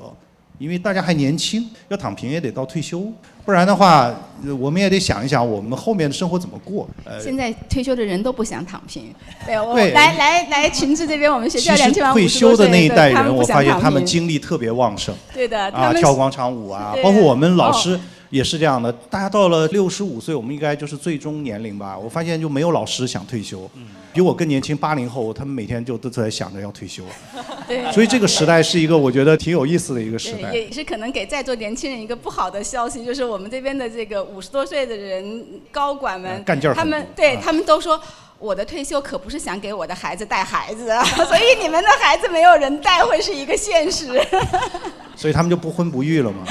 因为大家还年轻，要躺平也得到退休，不然的话，我们也得想一想我们后面的生活怎么过。呃，现在退休的人都不想躺平。对，我对来来来，群智这边我们学校两千万退休的那一代人，我发现他们精力特别旺盛。对的，啊，跳广场舞啊，包括我们老师。也是这样的，大家到了六十五岁，我们应该就是最终年龄吧。我发现就没有老师想退休，比我更年轻八零后，他们每天就都在想着要退休。对，所以这个时代是一个我觉得挺有意思的一个时代。也是可能给在座年轻人一个不好的消息，就是我们这边的这个五十多岁的人高管们，干劲儿他们对他们都说，我的退休可不是想给我的孩子带孩子，所以你们的孩子没有人带会是一个现实。所以他们就不婚不育了吗？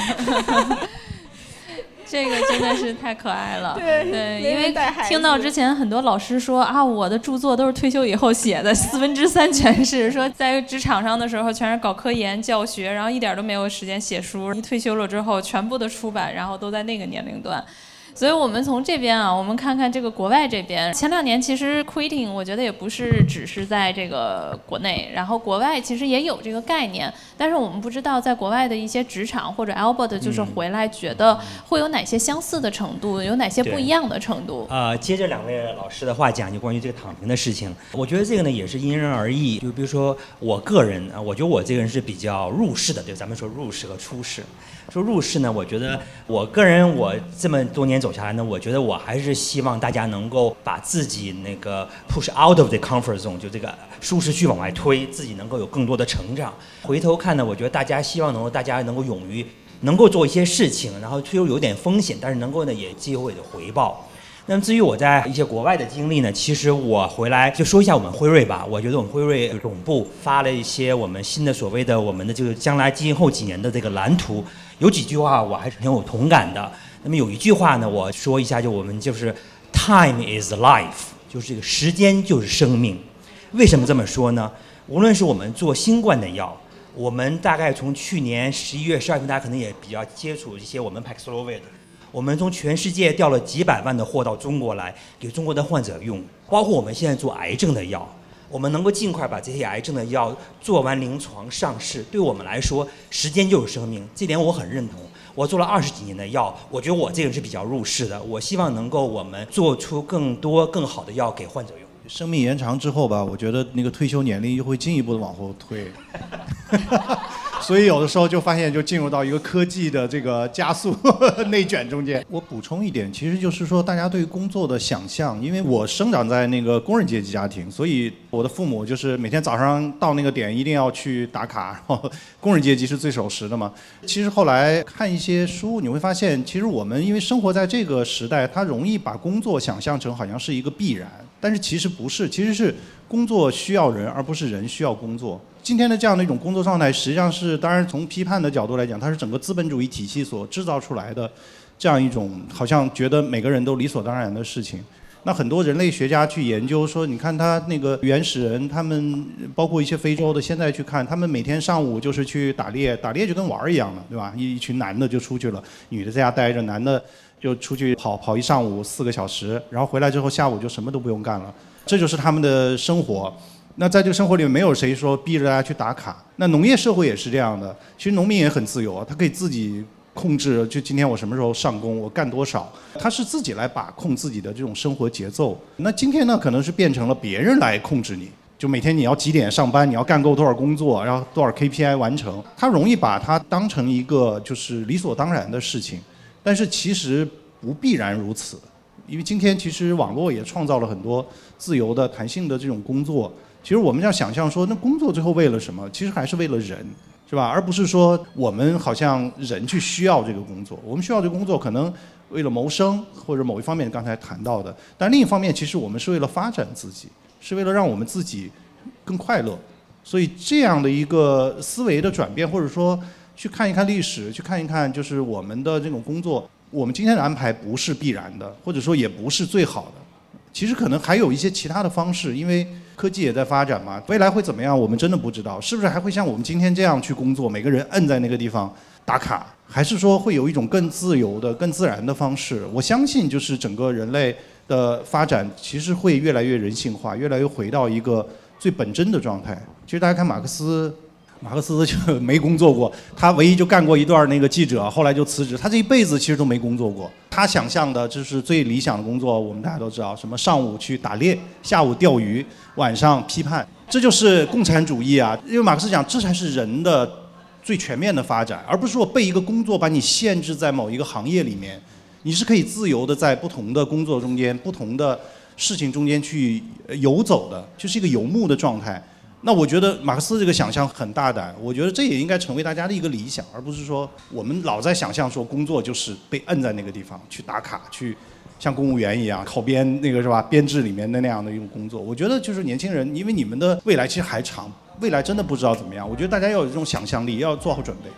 这个真的是太可爱了，对对，因为听到之前很多老师说啊，我的著作都是退休以后写的，四分之三全是说在职场上的时候全是搞科研教学，然后一点都没有时间写书，一退休了之后全部的出版，然后都在那个年龄段。所以我们从这边啊，我们看看这个国外这边。前两年其实 quitting，我觉得也不是只是在这个国内，然后国外其实也有这个概念，但是我们不知道在国外的一些职场或者 Albert 就是回来觉得会有哪些相似的程度，有哪些不一样的程度。呃，接着两位老师的话讲，就关于这个躺平的事情，我觉得这个呢也是因人而异。就比如说我个人啊，我觉得我这个人是比较入世的，对，咱们说入世和出世。说入世呢，我觉得我个人我这么多年走下来呢，我觉得我还是希望大家能够把自己那个 push out of the comfort zone，就这个舒适区往外推，自己能够有更多的成长。回头看呢，我觉得大家希望能够大家能够勇于能够做一些事情，然后虽然有点风险，但是能够呢也机会的回报。那么至于我在一些国外的经历呢，其实我回来就说一下我们辉瑞吧。我觉得我们辉瑞总部发了一些我们新的所谓的我们的这个将来今后几年的这个蓝图。有几句话我还是很有同感的。那么有一句话呢，我说一下，就我们就是 “time is life”，就是这个时间就是生命。为什么这么说呢？无论是我们做新冠的药，我们大概从去年十一月、十二月，大家可能也比较接触一些我们 Paxlovid，我们从全世界调了几百万的货到中国来给中国的患者用，包括我们现在做癌症的药。我们能够尽快把这些癌症的药做完临床上市，对我们来说，时间就是生命，这点我很认同。我做了二十几年的药，我觉得我这个人是比较入世的。我希望能够我们做出更多更好的药给患者用。生命延长之后吧，我觉得那个退休年龄又会进一步的往后推。所以有的时候就发现，就进入到一个科技的这个加速 内卷中间。我补充一点，其实就是说，大家对工作的想象，因为我生长在那个工人阶级家庭，所以我的父母就是每天早上到那个点一定要去打卡，然后工人阶级是最守时的嘛。其实后来看一些书，你会发现，其实我们因为生活在这个时代，它容易把工作想象成好像是一个必然，但是其实不是，其实是工作需要人，而不是人需要工作。今天的这样的一种工作状态，实际上是当然从批判的角度来讲，它是整个资本主义体系所制造出来的这样一种好像觉得每个人都理所当然的事情。那很多人类学家去研究说，你看他那个原始人，他们包括一些非洲的，现在去看，他们每天上午就是去打猎，打猎就跟玩儿一样的，对吧？一群男的就出去了，女的在家待着，男的就出去跑跑一上午四个小时，然后回来之后下午就什么都不用干了，这就是他们的生活。那在这个生活里面，没有谁说逼着大家去打卡。那农业社会也是这样的，其实农民也很自由啊，他可以自己控制，就今天我什么时候上工，我干多少，他是自己来把控自己的这种生活节奏。那今天呢，可能是变成了别人来控制你，就每天你要几点上班，你要干够多少工作，然后多少 KPI 完成，他容易把它当成一个就是理所当然的事情，但是其实不必然如此，因为今天其实网络也创造了很多自由的、弹性的这种工作。其实我们要想象说，那工作最后为了什么？其实还是为了人，是吧？而不是说我们好像人去需要这个工作。我们需要这个工作，可能为了谋生或者某一方面刚才谈到的。但另一方面，其实我们是为了发展自己，是为了让我们自己更快乐。所以这样的一个思维的转变，或者说去看一看历史，去看一看就是我们的这种工作，我们今天的安排不是必然的，或者说也不是最好的。其实可能还有一些其他的方式，因为。科技也在发展嘛，未来会怎么样？我们真的不知道，是不是还会像我们今天这样去工作？每个人摁在那个地方打卡，还是说会有一种更自由的、更自然的方式？我相信，就是整个人类的发展，其实会越来越人性化，越来越回到一个最本真的状态。其实大家看马克思，马克思就没工作过，他唯一就干过一段那个记者，后来就辞职。他这一辈子其实都没工作过。他想象的就是最理想的工作，我们大家都知道，什么上午去打猎，下午钓鱼，晚上批判，这就是共产主义啊！因为马克思讲，这才是人的最全面的发展，而不是说被一个工作把你限制在某一个行业里面，你是可以自由的在不同的工作中间、不同的事情中间去游走的，就是一个游牧的状态。那我觉得马克思这个想象很大胆，我觉得这也应该成为大家的一个理想，而不是说我们老在想象说工作就是被摁在那个地方去打卡，去像公务员一样考编那个是吧？编制里面的那样的一种工作。我觉得就是年轻人，因为你们的未来其实还长，未来真的不知道怎么样。我觉得大家要有这种想象力，要做好准备。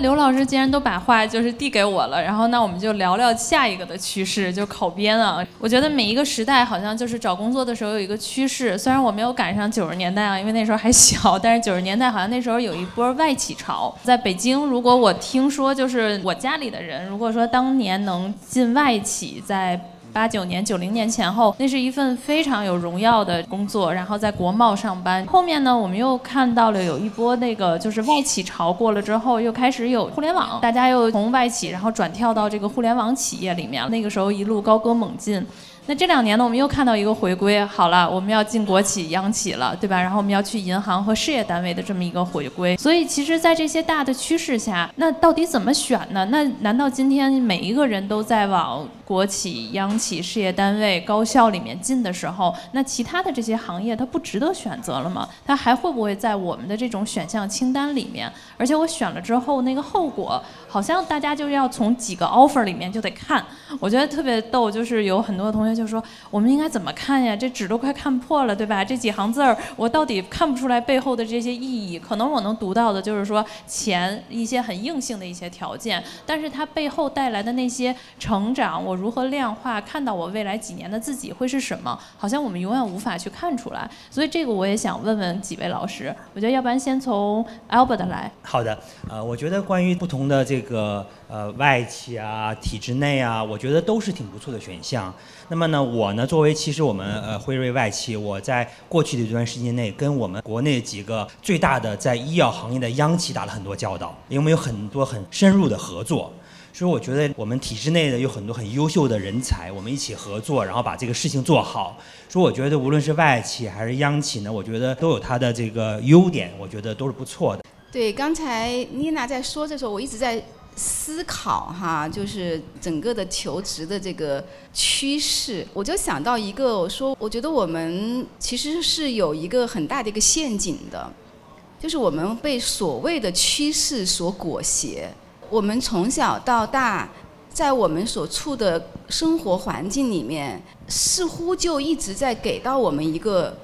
刘老师既然都把话就是递给我了，然后那我们就聊聊下一个的趋势，就考编啊。我觉得每一个时代好像就是找工作的时候有一个趋势，虽然我没有赶上九十年代啊，因为那时候还小，但是九十年代好像那时候有一波外企潮。在北京，如果我听说就是我家里的人，如果说当年能进外企，在八九年、九零年前后，那是一份非常有荣耀的工作。然后在国贸上班。后面呢，我们又看到了有一波那个就是外企潮过了之后，又开始有互联网，大家又从外企然后转跳到这个互联网企业里面。那个时候一路高歌猛进。那这两年呢，我们又看到一个回归，好了，我们要进国企、央企了，对吧？然后我们要去银行和事业单位的这么一个回归。所以，其实，在这些大的趋势下，那到底怎么选呢？那难道今天每一个人都在往国企、央企、事业单位、高校里面进的时候，那其他的这些行业它不值得选择了吗？它还会不会在我们的这种选项清单里面？而且我选了之后，那个后果好像大家就要从几个 offer 里面就得看。我觉得特别逗，就是有很多同学。就说我们应该怎么看呀？这纸都快看破了，对吧？这几行字儿，我到底看不出来背后的这些意义。可能我能读到的就是说钱一些很硬性的一些条件，但是它背后带来的那些成长，我如何量化，看到我未来几年的自己会是什么？好像我们永远无法去看出来。所以这个我也想问问几位老师。我觉得要不然先从 Albert 来。好的，呃，我觉得关于不同的这个呃外企啊、体制内啊，我觉得都是挺不错的选项。那么呢，我呢，作为其实我们呃辉瑞外企，我在过去的一段时间内，跟我们国内几个最大的在医药行业的央企打了很多交道，因为我们有很多很深入的合作，所以我觉得我们体制内的有很多很优秀的人才，我们一起合作，然后把这个事情做好。所以我觉得无论是外企还是央企呢，我觉得都有它的这个优点，我觉得都是不错的。对，刚才妮娜在说的时候，我一直在。思考哈，就是整个的求职的这个趋势，我就想到一个，我说我觉得我们其实是有一个很大的一个陷阱的，就是我们被所谓的趋势所裹挟。我们从小到大，在我们所处的生活环境里面，似乎就一直在给到我们一个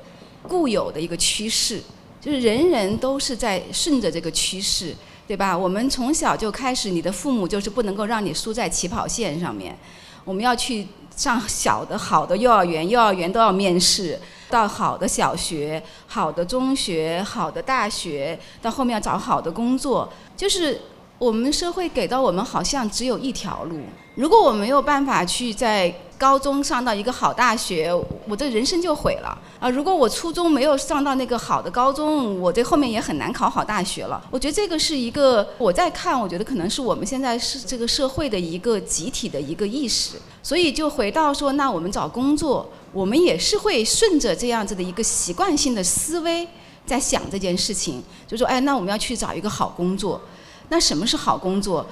固有的一个趋势，就是人人都是在顺着这个趋势。对吧？我们从小就开始，你的父母就是不能够让你输在起跑线上面。我们要去上小的好的幼儿园，幼儿园都要面试，到好的小学、好的中学、好的大学，到后面要找好的工作，就是我们社会给到我们好像只有一条路。如果我没有办法去在高中上到一个好大学，我这人生就毁了啊！如果我初中没有上到那个好的高中，我这后面也很难考好大学了。我觉得这个是一个我在看，我觉得可能是我们现在是这个社会的一个集体的一个意识。所以就回到说，那我们找工作，我们也是会顺着这样子的一个习惯性的思维在想这件事情，就说，哎，那我们要去找一个好工作。那什么是好工作？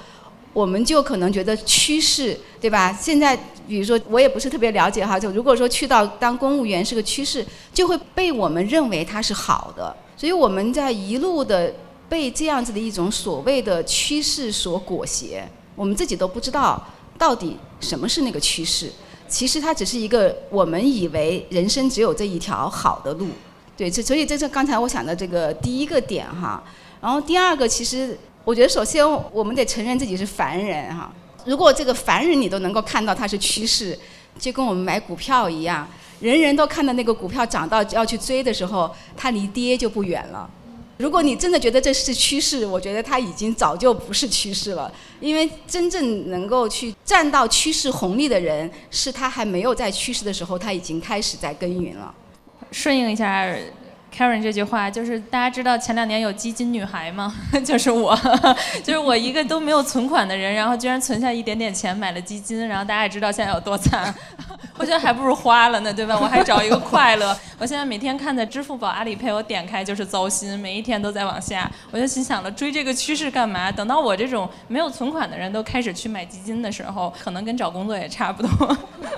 我们就可能觉得趋势，对吧？现在比如说，我也不是特别了解哈。就如果说去到当公务员是个趋势，就会被我们认为它是好的。所以我们在一路的被这样子的一种所谓的趋势所裹挟，我们自己都不知道到底什么是那个趋势。其实它只是一个我们以为人生只有这一条好的路。对，这所以这是刚才我想的这个第一个点哈。然后第二个其实。我觉得首先我们得承认自己是凡人哈。如果这个凡人你都能够看到它是趋势，就跟我们买股票一样，人人都看到那个股票涨到要去追的时候，它离跌就不远了。如果你真的觉得这是趋势，我觉得它已经早就不是趋势了。因为真正能够去占到趋势红利的人，是他还没有在趋势的时候，他已经开始在耕耘了。顺应一下。Karen 这句话就是大家知道前两年有基金女孩吗？就是我，就是我一个都没有存款的人，然后居然存下一点点钱买了基金，然后大家也知道现在有多惨，我觉得还不如花了呢，对吧？我还找一个快乐。我现在每天看的支付宝、阿里配我点开就是糟心，每一天都在往下，我就心想了，追这个趋势干嘛？等到我这种没有存款的人都开始去买基金的时候，可能跟找工作也差不多。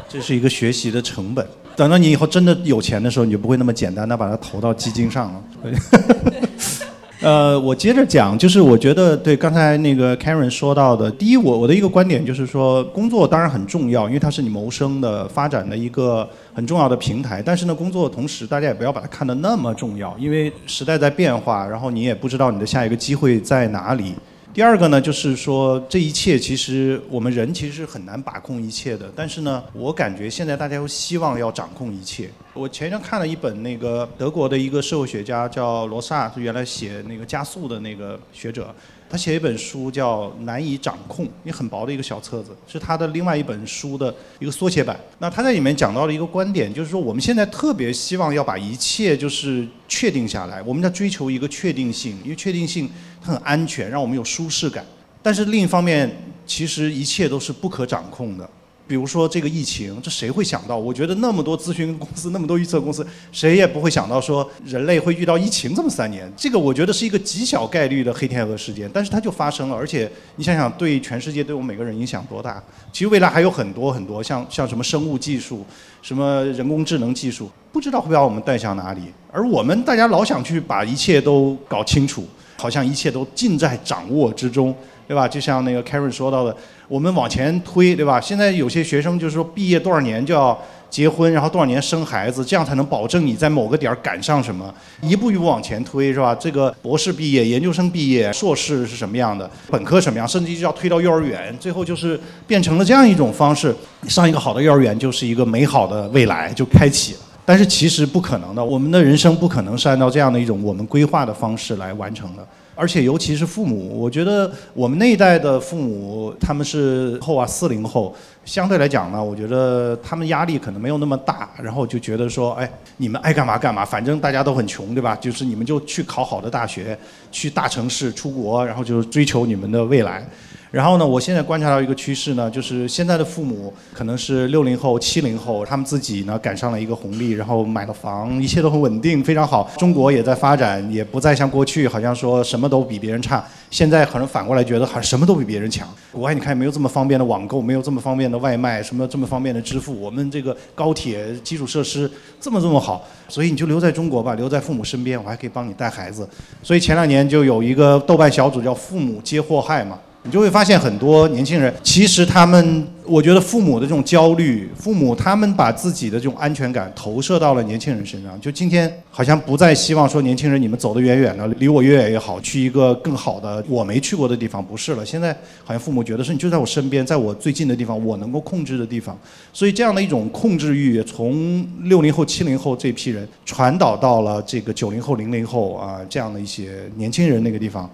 这是一个学习的成本。等到你以后真的有钱的时候，你就不会那么简单的把它投到基基金上了。呃，我接着讲，就是我觉得对刚才那个 Karen 说到的，第一，我我的一个观点就是说，工作当然很重要，因为它是你谋生的发展的一个很重要的平台。但是呢，工作的同时，大家也不要把它看得那么重要，因为时代在变化，然后你也不知道你的下一个机会在哪里。第二个呢，就是说这一切其实我们人其实是很难把控一切的。但是呢，我感觉现在大家又希望要掌控一切。我前天看了一本那个德国的一个社会学家叫罗萨，是原来写那个加速的那个学者。他写一本书叫《难以掌控》，也很薄的一个小册子，是他的另外一本书的一个缩写版。那他在里面讲到了一个观点，就是说我们现在特别希望要把一切就是确定下来，我们在追求一个确定性，因为确定性很安全，让我们有舒适感。但是另一方面，其实一切都是不可掌控的。比如说这个疫情，这谁会想到？我觉得那么多咨询公司，那么多预测公司，谁也不会想到说人类会遇到疫情这么三年。这个我觉得是一个极小概率的黑天鹅事件，但是它就发生了。而且你想想，对全世界、对我们每个人影响多大？其实未来还有很多很多，像像什么生物技术、什么人工智能技术，不知道会把我们带向哪里。而我们大家老想去把一切都搞清楚，好像一切都尽在掌握之中。对吧？就像那个 Karen 说到的，我们往前推，对吧？现在有些学生就是说，毕业多少年就要结婚，然后多少年生孩子，这样才能保证你在某个点儿赶上什么。一步一步往前推，是吧？这个博士毕业、研究生毕业、硕士是什么样的？本科什么样？甚至就要推到幼儿园，最后就是变成了这样一种方式。上一个好的幼儿园就是一个美好的未来就开启了。但是其实不可能的，我们的人生不可能是按照这样的一种我们规划的方式来完成的。而且尤其是父母，我觉得我们那一代的父母，他们是后啊四零后，相对来讲呢，我觉得他们压力可能没有那么大，然后就觉得说，哎，你们爱干嘛干嘛，反正大家都很穷，对吧？就是你们就去考好的大学，去大城市出国，然后就追求你们的未来。然后呢，我现在观察到一个趋势呢，就是现在的父母可能是六零后、七零后，他们自己呢赶上了一个红利，然后买了房，一切都很稳定，非常好。中国也在发展，也不再像过去好像说什么都比别人差。现在可能反过来觉得好像什么都比别人强。国外你看没有这么方便的网购，没有这么方便的外卖，什么这么方便的支付。我们这个高铁基础设施这么这么好，所以你就留在中国吧，留在父母身边，我还可以帮你带孩子。所以前两年就有一个豆瓣小组叫“父母皆祸害”嘛。你就会发现很多年轻人，其实他们，我觉得父母的这种焦虑，父母他们把自己的这种安全感投射到了年轻人身上。就今天好像不再希望说年轻人你们走得远远的，离我越远越好，去一个更好的我没去过的地方，不是了。现在好像父母觉得是你就在我身边，在我最近的地方，我能够控制的地方。所以这样的一种控制欲，从六零后、七零后这批人传导到了这个九零后、零零后啊这样的一些年轻人那个地方。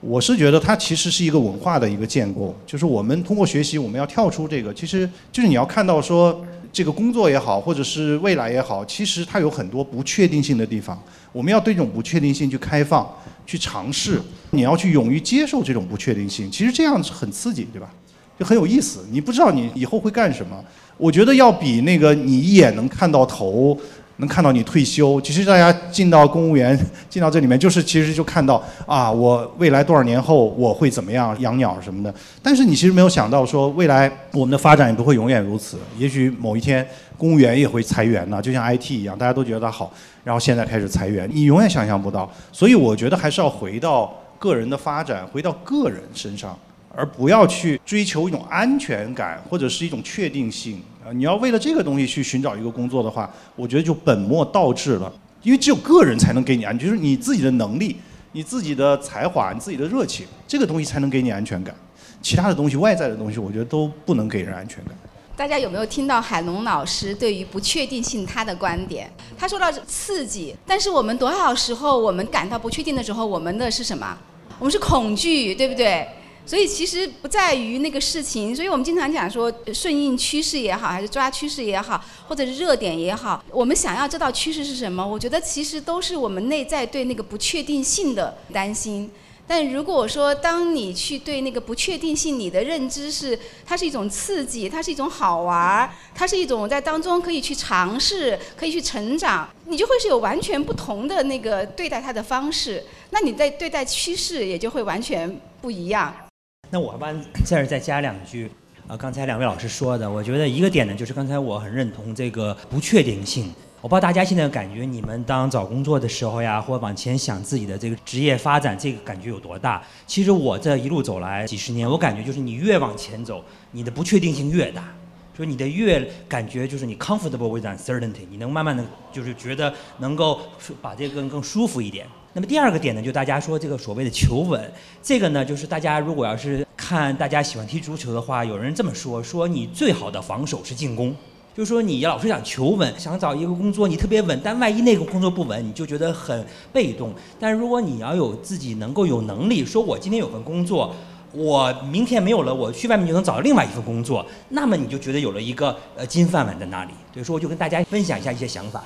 我是觉得它其实是一个文化的一个建构，就是我们通过学习，我们要跳出这个，其实就是你要看到说，这个工作也好，或者是未来也好，其实它有很多不确定性的地方，我们要对这种不确定性去开放、去尝试，你要去勇于接受这种不确定性，其实这样是很刺激，对吧？就很有意思，你不知道你以后会干什么，我觉得要比那个你一眼能看到头。能看到你退休，其实大家进到公务员，进到这里面，就是其实就看到啊，我未来多少年后我会怎么样，养鸟什么的。但是你其实没有想到说，未来我们的发展也不会永远如此，也许某一天公务员也会裁员呢，就像 IT 一样，大家都觉得它好，然后现在开始裁员，你永远想象不到。所以我觉得还是要回到个人的发展，回到个人身上，而不要去追求一种安全感或者是一种确定性。你要为了这个东西去寻找一个工作的话，我觉得就本末倒置了。因为只有个人才能给你安，就是你自己的能力、你自己的才华、你自己的热情，这个东西才能给你安全感。其他的东西、外在的东西，我觉得都不能给人安全感。大家有没有听到海龙老师对于不确定性他的观点？他说到刺激，但是我们多少时候我们感到不确定的时候，我们的是什么？我们是恐惧，对不对？所以其实不在于那个事情，所以我们经常讲说顺应趋势也好，还是抓趋势也好，或者是热点也好，我们想要知道趋势是什么，我觉得其实都是我们内在对那个不确定性的担心。但如果说，当你去对那个不确定性，你的认知是它是一种刺激，它是一种好玩儿，它是一种在当中可以去尝试、可以去成长，你就会是有完全不同的那个对待它的方式。那你在对待趋势也就会完全不一样。那我帮这儿再加两句啊，刚才两位老师说的，我觉得一个点呢，就是刚才我很认同这个不确定性。我不知道大家现在感觉，你们当找工作的时候呀，或往前想自己的这个职业发展，这个感觉有多大？其实我这一路走来几十年，我感觉就是你越往前走，你的不确定性越大，就是你的越感觉就是你 comfortable with uncertainty，你能慢慢的就是觉得能够把这个更更舒服一点。那么第二个点呢，就大家说这个所谓的求稳，这个呢，就是大家如果要是看大家喜欢踢足球的话，有人这么说，说你最好的防守是进攻。就是说，你老是想求稳，想找一个工作，你特别稳，但万一那个工作不稳，你就觉得很被动。但如果你要有自己能够有能力，说我今天有份工作，我明天没有了，我去外面就能找到另外一份工作，那么你就觉得有了一个呃金饭碗在那里。所以说，我就跟大家分享一下一些想法。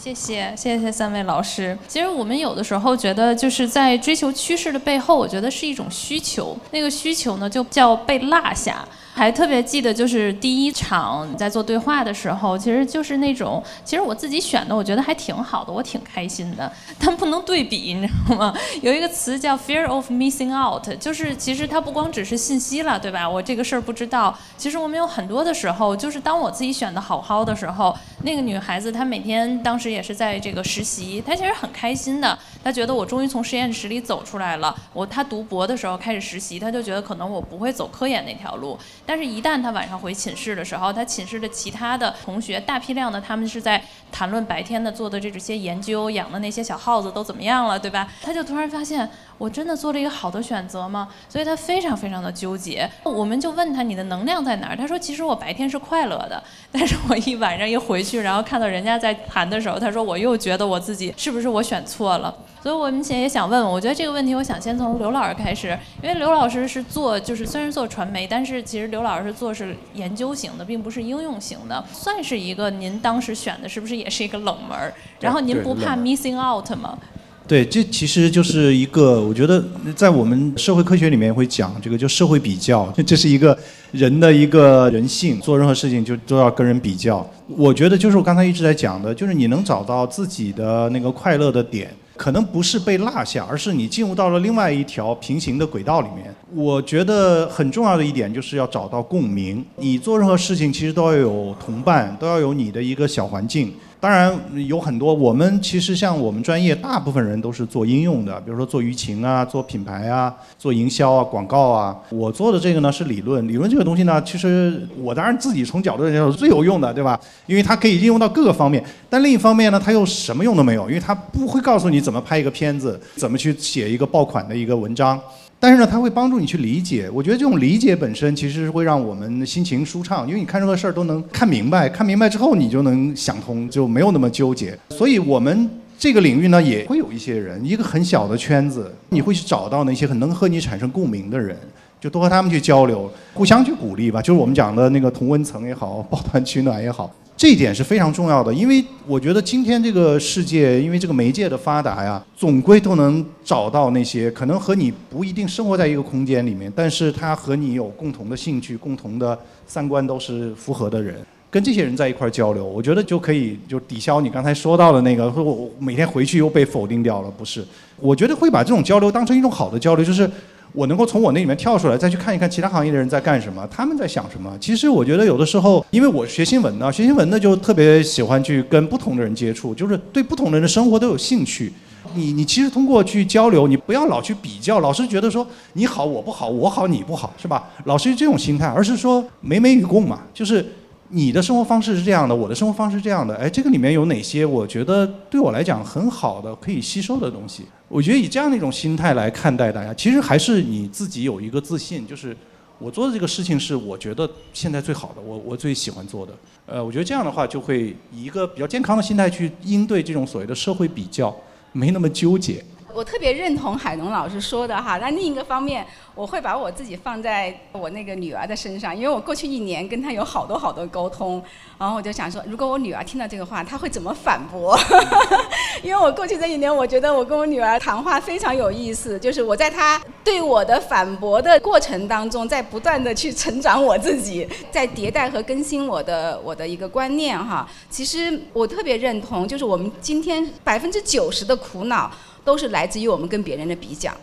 谢谢，谢谢三位老师。其实我们有的时候觉得，就是在追求趋势的背后，我觉得是一种需求。那个需求呢，就叫被落下。还特别记得，就是第一场在做对话的时候，其实就是那种，其实我自己选的，我觉得还挺好的，我挺开心的。但不能对比，你知道吗？有一个词叫 fear of missing out，就是其实它不光只是信息了，对吧？我这个事儿不知道。其实我们有很多的时候，就是当我自己选的好好的时候，那个女孩子她每天当时也是在这个实习，她其实很开心的，她觉得我终于从实验室里走出来了。我她读博的时候开始实习，她就觉得可能我不会走科研那条路。但是，一旦他晚上回寝室的时候，他寝室的其他的同学大批量的，他们是在谈论白天的做的这些研究，养的那些小耗子都怎么样了，对吧？他就突然发现。我真的做了一个好的选择吗？所以他非常非常的纠结。我们就问他你的能量在哪儿？他说其实我白天是快乐的，但是我一晚上一回去，然后看到人家在谈的时候，他说我又觉得我自己是不是我选错了？所以我们现在也想问问，我觉得这个问题，我想先从刘老师开始，因为刘老师是做就是虽然做传媒，但是其实刘老师做是研究型的，并不是应用型的，算是一个您当时选的是不是也是一个冷门？然后您不怕 missing out 吗？对，这其实就是一个，我觉得在我们社会科学里面会讲这个，就社会比较，这是一个人的一个人性，做任何事情就都要跟人比较。我觉得就是我刚才一直在讲的，就是你能找到自己的那个快乐的点。可能不是被落下，而是你进入到了另外一条平行的轨道里面。我觉得很重要的一点就是要找到共鸣。你做任何事情其实都要有同伴，都要有你的一个小环境。当然有很多，我们其实像我们专业，大部分人都是做应用的，比如说做舆情啊，做品牌啊，做营销啊，广告啊。我做的这个呢是理论，理论这个东西呢，其实我当然自己从角度来讲是最有用的，对吧？因为它可以应用到各个方面。但另一方面呢，它又什么用都没有，因为它不会告诉你怎么拍一个片子，怎么去写一个爆款的一个文章。但是呢，它会帮助你去理解。我觉得这种理解本身其实是会让我们心情舒畅，因为你看任何事儿都能看明白，看明白之后你就能想通，就没有那么纠结。所以我们这个领域呢，也会有一些人，一个很小的圈子，你会去找到那些很能和你产生共鸣的人，就多和他们去交流，互相去鼓励吧。就是我们讲的那个同温层也好，抱团取暖也好。这一点是非常重要的，因为我觉得今天这个世界，因为这个媒介的发达呀，总归都能找到那些可能和你不一定生活在一个空间里面，但是他和你有共同的兴趣、共同的三观都是符合的人，跟这些人在一块交流，我觉得就可以就抵消你刚才说到的那个，说我每天回去又被否定掉了，不是？我觉得会把这种交流当成一种好的交流，就是。我能够从我那里面跳出来，再去看一看其他行业的人在干什么，他们在想什么。其实我觉得有的时候，因为我学新闻的，学新闻的就特别喜欢去跟不同的人接触，就是对不同人的生活都有兴趣。你你其实通过去交流，你不要老去比较，老是觉得说你好我不好，我好你不好，是吧？老是这种心态，而是说美美与共嘛，就是。你的生活方式是这样的，我的生活方式是这样的。哎，这个里面有哪些我觉得对我来讲很好的可以吸收的东西？我觉得以这样的一种心态来看待大家，其实还是你自己有一个自信，就是我做的这个事情是我觉得现在最好的，我我最喜欢做的。呃，我觉得这样的话就会以一个比较健康的心态去应对这种所谓的社会比较，没那么纠结。我特别认同海龙老师说的哈，那另一个方面，我会把我自己放在我那个女儿的身上，因为我过去一年跟她有好多好多沟通，然后我就想说，如果我女儿听到这个话，她会怎么反驳？因为我过去这一年，我觉得我跟我女儿谈话非常有意思，就是我在她对我的反驳的过程当中，在不断的去成长我自己，在迭代和更新我的我的一个观念哈。其实我特别认同，就是我们今天百分之九十的苦恼。都是来自于我们跟别人的比较，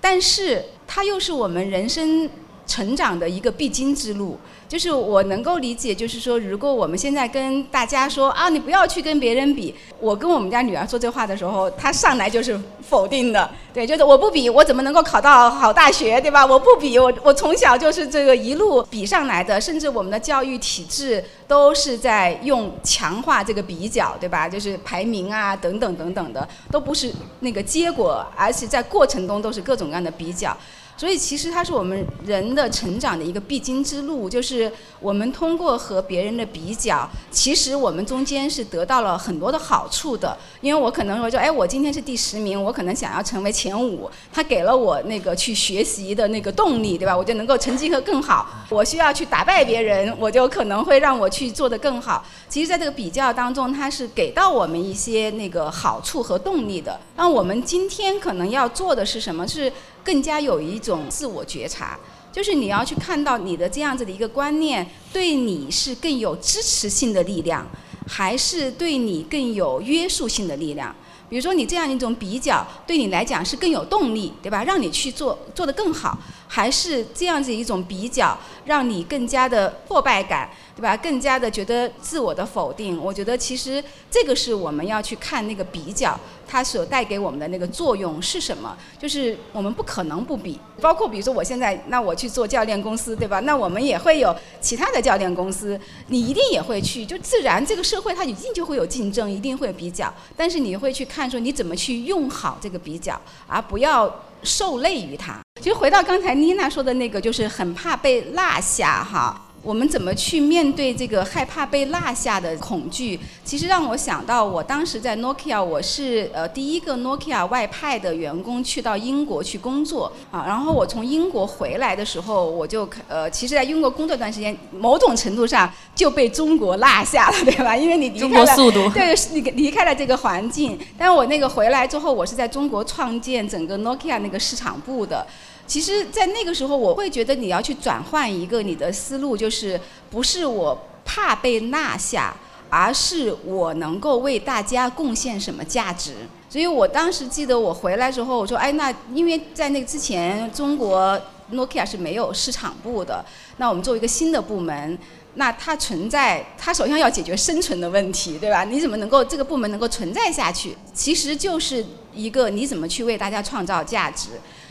但是它又是我们人生成长的一个必经之路。就是我能够理解，就是说，如果我们现在跟大家说啊，你不要去跟别人比。我跟我们家女儿说这话的时候，她上来就是否定的，对，就是我不比，我怎么能够考到好大学，对吧？我不比，我我从小就是这个一路比上来的，甚至我们的教育体制都是在用强化这个比较，对吧？就是排名啊，等等等等的，都不是那个结果，而且在过程中都是各种各样的比较。所以其实它是我们人的成长的一个必经之路，就是我们通过和别人的比较，其实我们中间是得到了很多的好处的。因为我可能说，就哎，我今天是第十名，我可能想要成为前五，他给了我那个去学习的那个动力，对吧？我就能够成绩和更好。我需要去打败别人，我就可能会让我去做得更好。其实，在这个比较当中，它是给到我们一些那个好处和动力的。那我们今天可能要做的是什么？是更加有一种自我觉察，就是你要去看到你的这样子的一个观念，对你是更有支持性的力量，还是对你更有约束性的力量？比如说，你这样一种比较，对你来讲是更有动力，对吧？让你去做做得更好，还是这样子一种比较，让你更加的破败感？对吧？更加的觉得自我的否定，我觉得其实这个是我们要去看那个比较，它所带给我们的那个作用是什么？就是我们不可能不比，包括比如说我现在，那我去做教练公司，对吧？那我们也会有其他的教练公司，你一定也会去，就自然这个社会它一定就会有竞争，一定会比较，但是你会去看说你怎么去用好这个比较，而不要受累于它。其实回到刚才妮娜说的那个，就是很怕被落下哈。我们怎么去面对这个害怕被落下的恐惧？其实让我想到，我当时在 Nokia，我是呃第一个 Nokia 外派的员工去到英国去工作啊。然后我从英国回来的时候，我就呃，其实在英国工作一段时间，某种程度上就被中国落下了，对吧？因为你离开了，对，离离开了这个环境。但是我那个回来之后，我是在中国创建整个 Nokia 那个市场部的。其实，在那个时候，我会觉得你要去转换一个你的思路，就是不是我怕被落下，而是我能够为大家贡献什么价值。所以我当时记得我回来之后，我说：“哎，那因为在那个之前，中国 Nokia 是没有市场部的，那我们作为一个新的部门，那它存在，它首先要解决生存的问题，对吧？你怎么能够这个部门能够存在下去？其实就是一个你怎么去为大家创造价值。”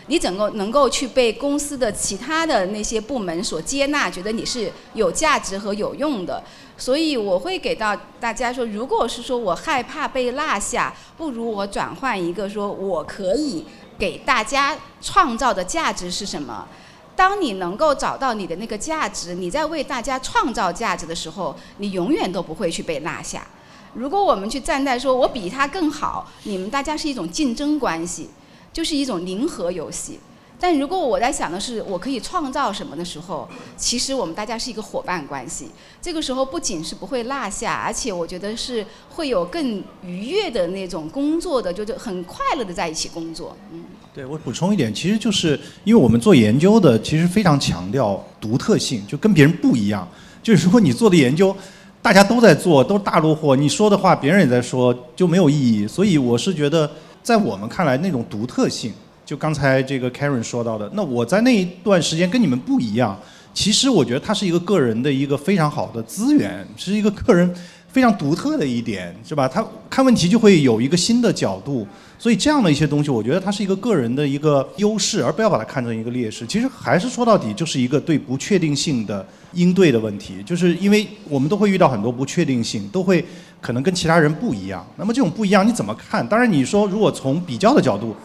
你整个能够去被公司的其他的那些部门所接纳，觉得你是有价值和有用的，所以我会给到大家说，如果是说我害怕被落下，不如我转换一个说我可以给大家创造的价值是什么？当你能够找到你的那个价值，你在为大家创造价值的时候，你永远都不会去被落下。如果我们去站在说我比他更好，你们大家是一种竞争关系。就是一种零和游戏，但如果我在想的是我可以创造什么的时候，其实我们大家是一个伙伴关系。这个时候不仅是不会落下，而且我觉得是会有更愉悦的那种工作的，就是很快乐的在一起工作。嗯，对我补充一点，其实就是因为我们做研究的，其实非常强调独特性，就跟别人不一样。就是如果你做的研究大家都在做，都是大陆货，你说的话别人也在说，就没有意义。所以我是觉得。在我们看来，那种独特性，就刚才这个 Karen 说到的，那我在那一段时间跟你们不一样。其实我觉得它是一个个人的一个非常好的资源，是一个个人非常独特的一点，是吧？他看问题就会有一个新的角度。所以这样的一些东西，我觉得它是一个个人的一个优势，而不要把它看成一个劣势。其实还是说到底就是一个对不确定性的应对的问题，就是因为我们都会遇到很多不确定性，都会可能跟其他人不一样。那么这种不一样你怎么看？当然你说如果从比较的角度。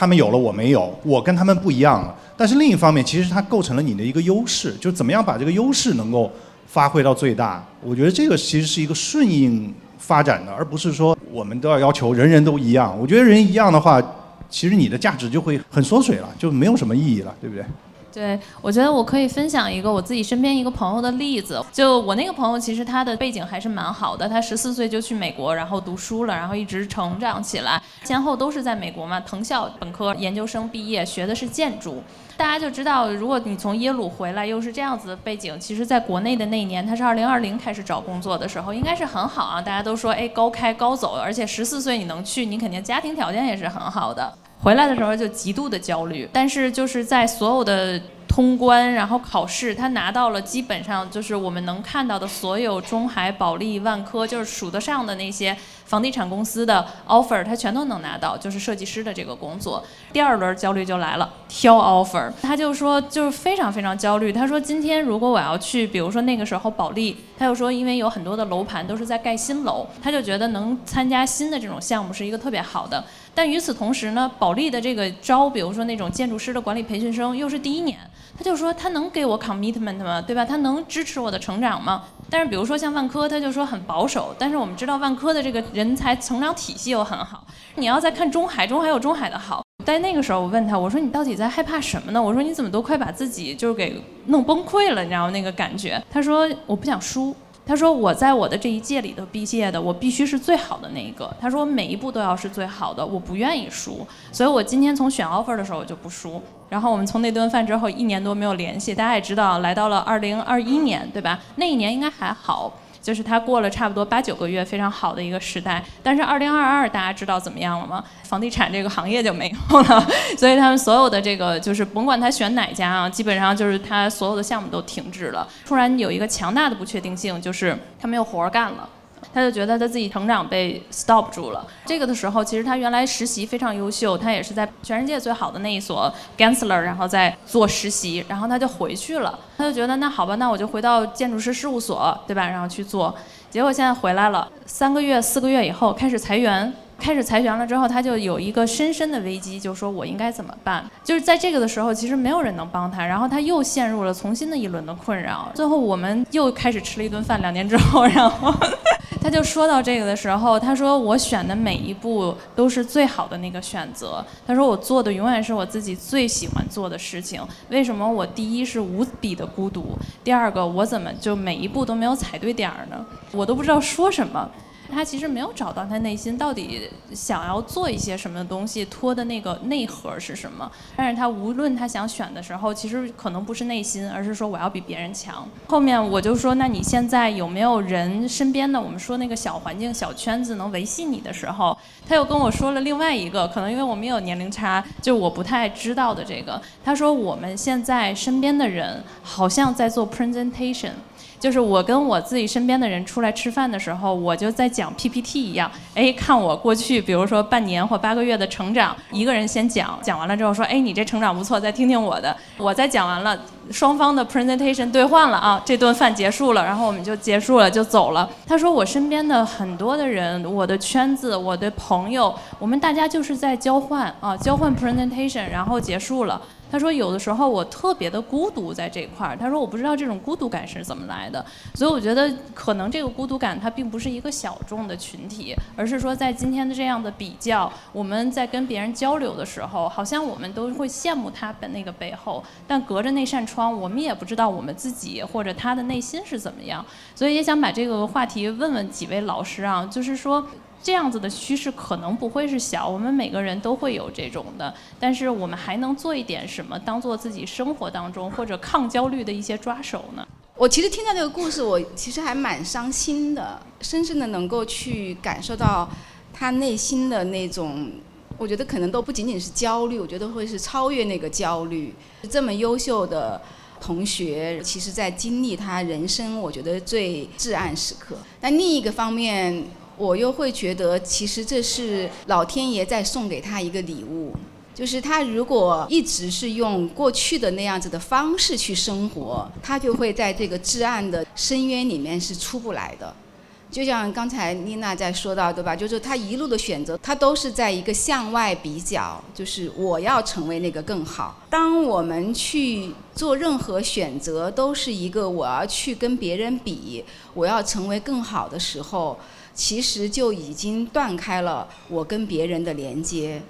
他们有了我没有，我跟他们不一样了。但是另一方面，其实它构成了你的一个优势，就怎么样把这个优势能够发挥到最大。我觉得这个其实是一个顺应发展的，而不是说我们都要要求人人都一样。我觉得人一样的话，其实你的价值就会很缩水了，就没有什么意义了，对不对？对，我觉得我可以分享一个我自己身边一个朋友的例子。就我那个朋友，其实他的背景还是蛮好的。他十四岁就去美国，然后读书了，然后一直成长起来，先后都是在美国嘛，藤校本科、研究生毕业，学的是建筑。大家就知道，如果你从耶鲁回来，又是这样子的背景，其实在国内的那一年，他是二零二零开始找工作的时候，应该是很好啊。大家都说，哎，高开高走，而且十四岁你能去，你肯定家庭条件也是很好的。回来的时候就极度的焦虑，但是就是在所有的通关，然后考试，他拿到了基本上就是我们能看到的所有中海、保利、万科，就是数得上的那些房地产公司的 offer，他全都能拿到，就是设计师的这个工作。第二轮焦虑就来了，挑 offer，他就说就是非常非常焦虑。他说今天如果我要去，比如说那个时候保利，他又说因为有很多的楼盘都是在盖新楼，他就觉得能参加新的这种项目是一个特别好的。但与此同时呢，保利的这个招，比如说那种建筑师的管理培训生，又是第一年，他就说他能给我 commitment 吗？对吧？他能支持我的成长吗？但是比如说像万科，他就说很保守。但是我们知道万科的这个人才成长体系又很好。你要再看中海，中海有中海的好。在那个时候，我问他，我说你到底在害怕什么呢？我说你怎么都快把自己就是给弄崩溃了，你知道那个感觉？他说我不想输。他说：“我在我的这一届里头毕业的，我必须是最好的那一个。”他说：“我每一步都要是最好的，我不愿意输。所以我今天从选 offer 的时候我就不输。然后我们从那顿饭之后一年多没有联系，大家也知道，来到了二零二一年，对吧？那一年应该还好。”就是他过了差不多八九个月，非常好的一个时代。但是二零二二大家知道怎么样了吗？房地产这个行业就没有了，所以他们所有的这个就是甭管他选哪家啊，基本上就是他所有的项目都停滞了。突然有一个强大的不确定性，就是他没有活儿干了。他就觉得他自己成长被 stop 住了。这个的时候，其实他原来实习非常优秀，他也是在全世界最好的那一所 Gensler，然后在做实习，然后他就回去了。他就觉得那好吧，那我就回到建筑师事务所，对吧？然后去做。结果现在回来了，三个月、四个月以后开始裁员。开始裁员了之后，他就有一个深深的危机，就说我应该怎么办？就是在这个的时候，其实没有人能帮他，然后他又陷入了重新的一轮的困扰。最后我们又开始吃了一顿饭，两年之后，然后他就说到这个的时候，他说我选的每一步都是最好的那个选择。他说我做的永远是我自己最喜欢做的事情。为什么我第一是无比的孤独，第二个我怎么就每一步都没有踩对点儿呢？我都不知道说什么。他其实没有找到他内心到底想要做一些什么东西，托的那个内核是什么。但是他无论他想选的时候，其实可能不是内心，而是说我要比别人强。后面我就说，那你现在有没有人身边的我们说那个小环境、小圈子能维系你的时候，他又跟我说了另外一个，可能因为我们有年龄差，就我不太知道的这个。他说我们现在身边的人好像在做 presentation。就是我跟我自己身边的人出来吃饭的时候，我就在讲 PPT 一样，哎，看我过去，比如说半年或八个月的成长，一个人先讲，讲完了之后说，哎，你这成长不错，再听听我的，我再讲完了，双方的 presentation 兑换了啊，这顿饭结束了，然后我们就结束了，就走了。他说我身边的很多的人，我的圈子，我的朋友，我们大家就是在交换啊，交换 presentation，然后结束了。他说：“有的时候我特别的孤独在这块儿。他说我不知道这种孤独感是怎么来的，所以我觉得可能这个孤独感它并不是一个小众的群体，而是说在今天的这样的比较，我们在跟别人交流的时候，好像我们都会羡慕他的那个背后，但隔着那扇窗，我们也不知道我们自己或者他的内心是怎么样。所以也想把这个话题问问几位老师啊，就是说。”这样子的趋势可能不会是小，我们每个人都会有这种的，但是我们还能做一点什么，当做自己生活当中或者抗焦虑的一些抓手呢？我其实听到这个故事，我其实还蛮伤心的，深深的能够去感受到他内心的那种，我觉得可能都不仅仅是焦虑，我觉得会是超越那个焦虑。这么优秀的同学，其实在经历他人生我觉得最至暗时刻。但另一个方面。我又会觉得，其实这是老天爷在送给他一个礼物，就是他如果一直是用过去的那样子的方式去生活，他就会在这个至暗的深渊里面是出不来的。就像刚才妮娜在说到，对吧？就是她一路的选择，她都是在一个向外比较，就是我要成为那个更好。当我们去做任何选择，都是一个我要去跟别人比，我要成为更好的时候，其实就已经断开了我跟别人的连接。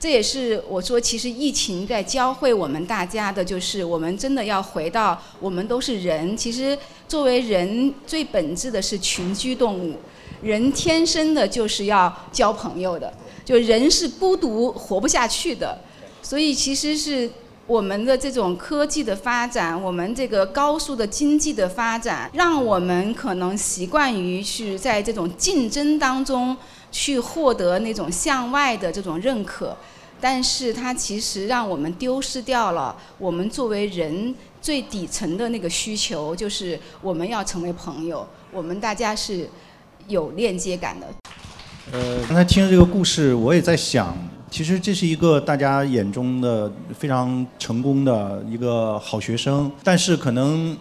这也是我说，其实疫情在教会我们大家的，就是我们真的要回到，我们都是人。其实作为人，最本质的是群居动物，人天生的就是要交朋友的，就人是孤独活不下去的。所以其实是我们的这种科技的发展，我们这个高速的经济的发展，让我们可能习惯于去在这种竞争当中去获得那种向外的这种认可。但是它其实让我们丢失掉了我们作为人最底层的那个需求，就是我们要成为朋友，我们大家是有链接感的。呃，刚才听这个故事，我也在想，其实这是一个大家眼中的非常成功的一个好学生，但是可能。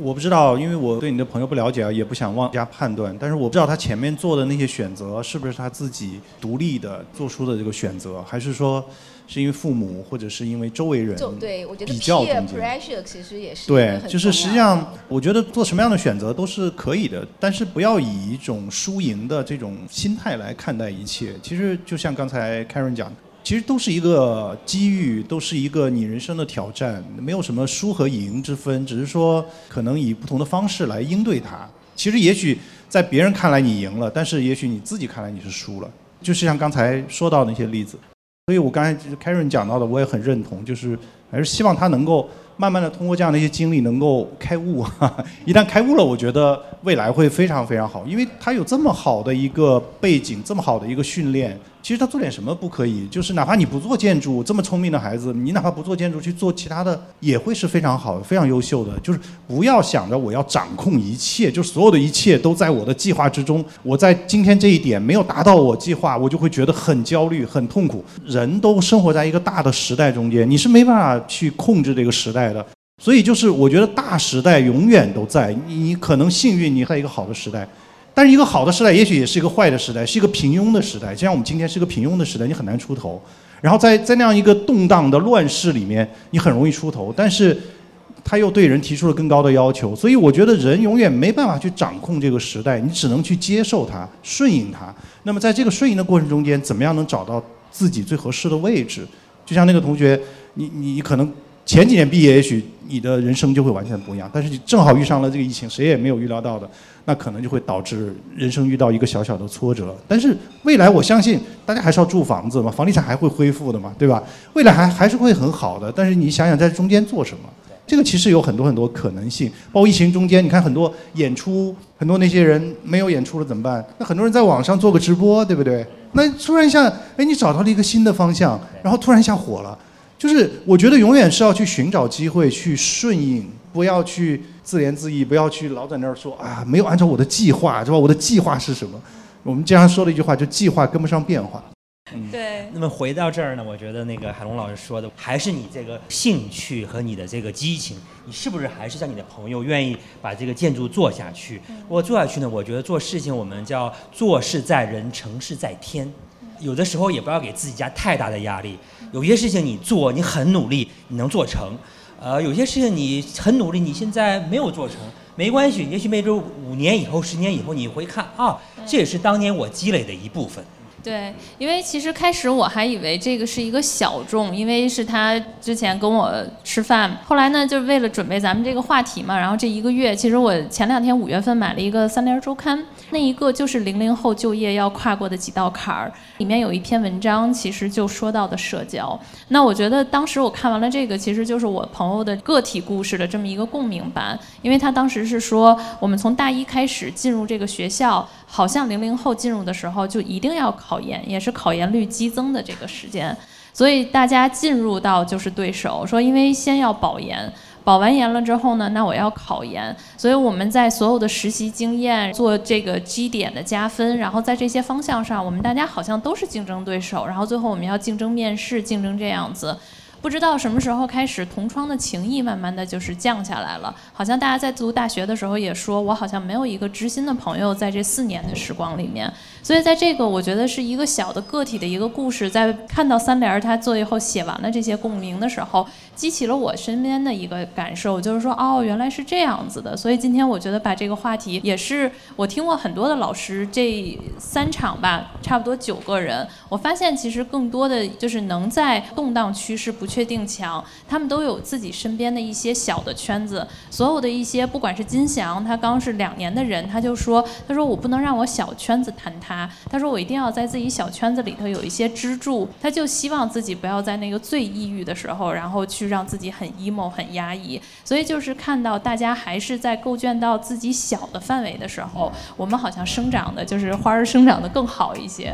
我不知道，因为我对你的朋友不了解啊，也不想妄加判断。但是我不知道他前面做的那些选择是不是他自己独立的做出的这个选择，还是说是因为父母或者是因为周围人对我觉得比较 pressure 其实也是对，就是实际上我觉得做什么样的选择都是可以的，但是不要以一种输赢的这种心态来看待一切。其实就像刚才 Karen 讲。其实都是一个机遇，都是一个你人生的挑战，没有什么输和赢之分，只是说可能以不同的方式来应对它。其实也许在别人看来你赢了，但是也许你自己看来你是输了。就是像刚才说到那些例子，所以我刚才 Karen 讲到的，我也很认同，就是还是希望他能够慢慢的通过这样的一些经历能够开悟。一旦开悟了，我觉得未来会非常非常好，因为他有这么好的一个背景，这么好的一个训练。其实他做点什么不可以？就是哪怕你不做建筑，这么聪明的孩子，你哪怕不做建筑去做其他的，也会是非常好、非常优秀的。就是不要想着我要掌控一切，就所有的一切都在我的计划之中。我在今天这一点没有达到我计划，我就会觉得很焦虑、很痛苦。人都生活在一个大的时代中间，你是没办法去控制这个时代的。所以就是我觉得大时代永远都在，你可能幸运你在一个好的时代。但是一个好的时代，也许也是一个坏的时代，是一个平庸的时代。就像我们今天是个平庸的时代，你很难出头。然后在在那样一个动荡的乱世里面，你很容易出头。但是，他又对人提出了更高的要求。所以我觉得人永远没办法去掌控这个时代，你只能去接受它，顺应它。那么在这个顺应的过程中间，怎么样能找到自己最合适的位置？就像那个同学，你你可能。前几年毕业，也许你的人生就会完全不一样。但是你正好遇上了这个疫情，谁也没有预料到的，那可能就会导致人生遇到一个小小的挫折。但是未来，我相信大家还是要住房子嘛，房地产还会恢复的嘛，对吧？未来还还是会很好的。但是你想想，在中间做什么？这个其实有很多很多可能性。包括疫情中间，你看很多演出，很多那些人没有演出了怎么办？那很多人在网上做个直播，对不对？那突然一下，哎，你找到了一个新的方向，然后突然一下火了。就是我觉得永远是要去寻找机会，去顺应，不要去自言自艾，不要去老在那儿说啊，没有按照我的计划，是吧？我的计划是什么？我们经常说的一句话，就计划跟不上变化。对。那么回到这儿呢，我觉得那个海龙老师说的，还是你这个兴趣和你的这个激情，你是不是还是像你的朋友愿意把这个建筑做下去？我做下去呢，我觉得做事情我们叫做事在人，成事在天。有的时候也不要给自己加太大的压力。有些事情你做，你很努力，你能做成；呃，有些事情你很努力，你现在没有做成，没关系。也许没准五年以后、十年以后，你会看啊，这也是当年我积累的一部分。对，因为其实开始我还以为这个是一个小众，因为是他之前跟我吃饭，后来呢，就是为了准备咱们这个话题嘛，然后这一个月，其实我前两天五月份买了一个三联周刊，那一个就是零零后就业要跨过的几道坎儿，里面有一篇文章，其实就说到的社交。那我觉得当时我看完了这个，其实就是我朋友的个体故事的这么一个共鸣版，因为他当时是说，我们从大一开始进入这个学校。好像零零后进入的时候就一定要考考研，也是考研率激增的这个时间，所以大家进入到就是对手说，因为先要保研，保完研了之后呢，那我要考研，所以我们在所有的实习经验做这个基点的加分，然后在这些方向上，我们大家好像都是竞争对手，然后最后我们要竞争面试，竞争这样子。不知道什么时候开始，同窗的情谊慢慢的就是降下来了。好像大家在读大学的时候也说，我好像没有一个知心的朋友在这四年的时光里面。所以在这个我觉得是一个小的个体的一个故事，在看到三联他最后写完了这些共鸣的时候，激起了我身边的一个感受，就是说哦，原来是这样子的。所以今天我觉得把这个话题，也是我听过很多的老师这三场吧，差不多九个人，我发现其实更多的就是能在动荡趋势不。确定强，他们都有自己身边的一些小的圈子。所有的一些，不管是金祥，他刚是两年的人，他就说，他说我不能让我小圈子坍塌，他说我一定要在自己小圈子里头有一些支柱。他就希望自己不要在那个最抑郁的时候，然后去让自己很 emo 很压抑。所以就是看到大家还是在构建到自己小的范围的时候，我们好像生长的就是花儿生长的更好一些。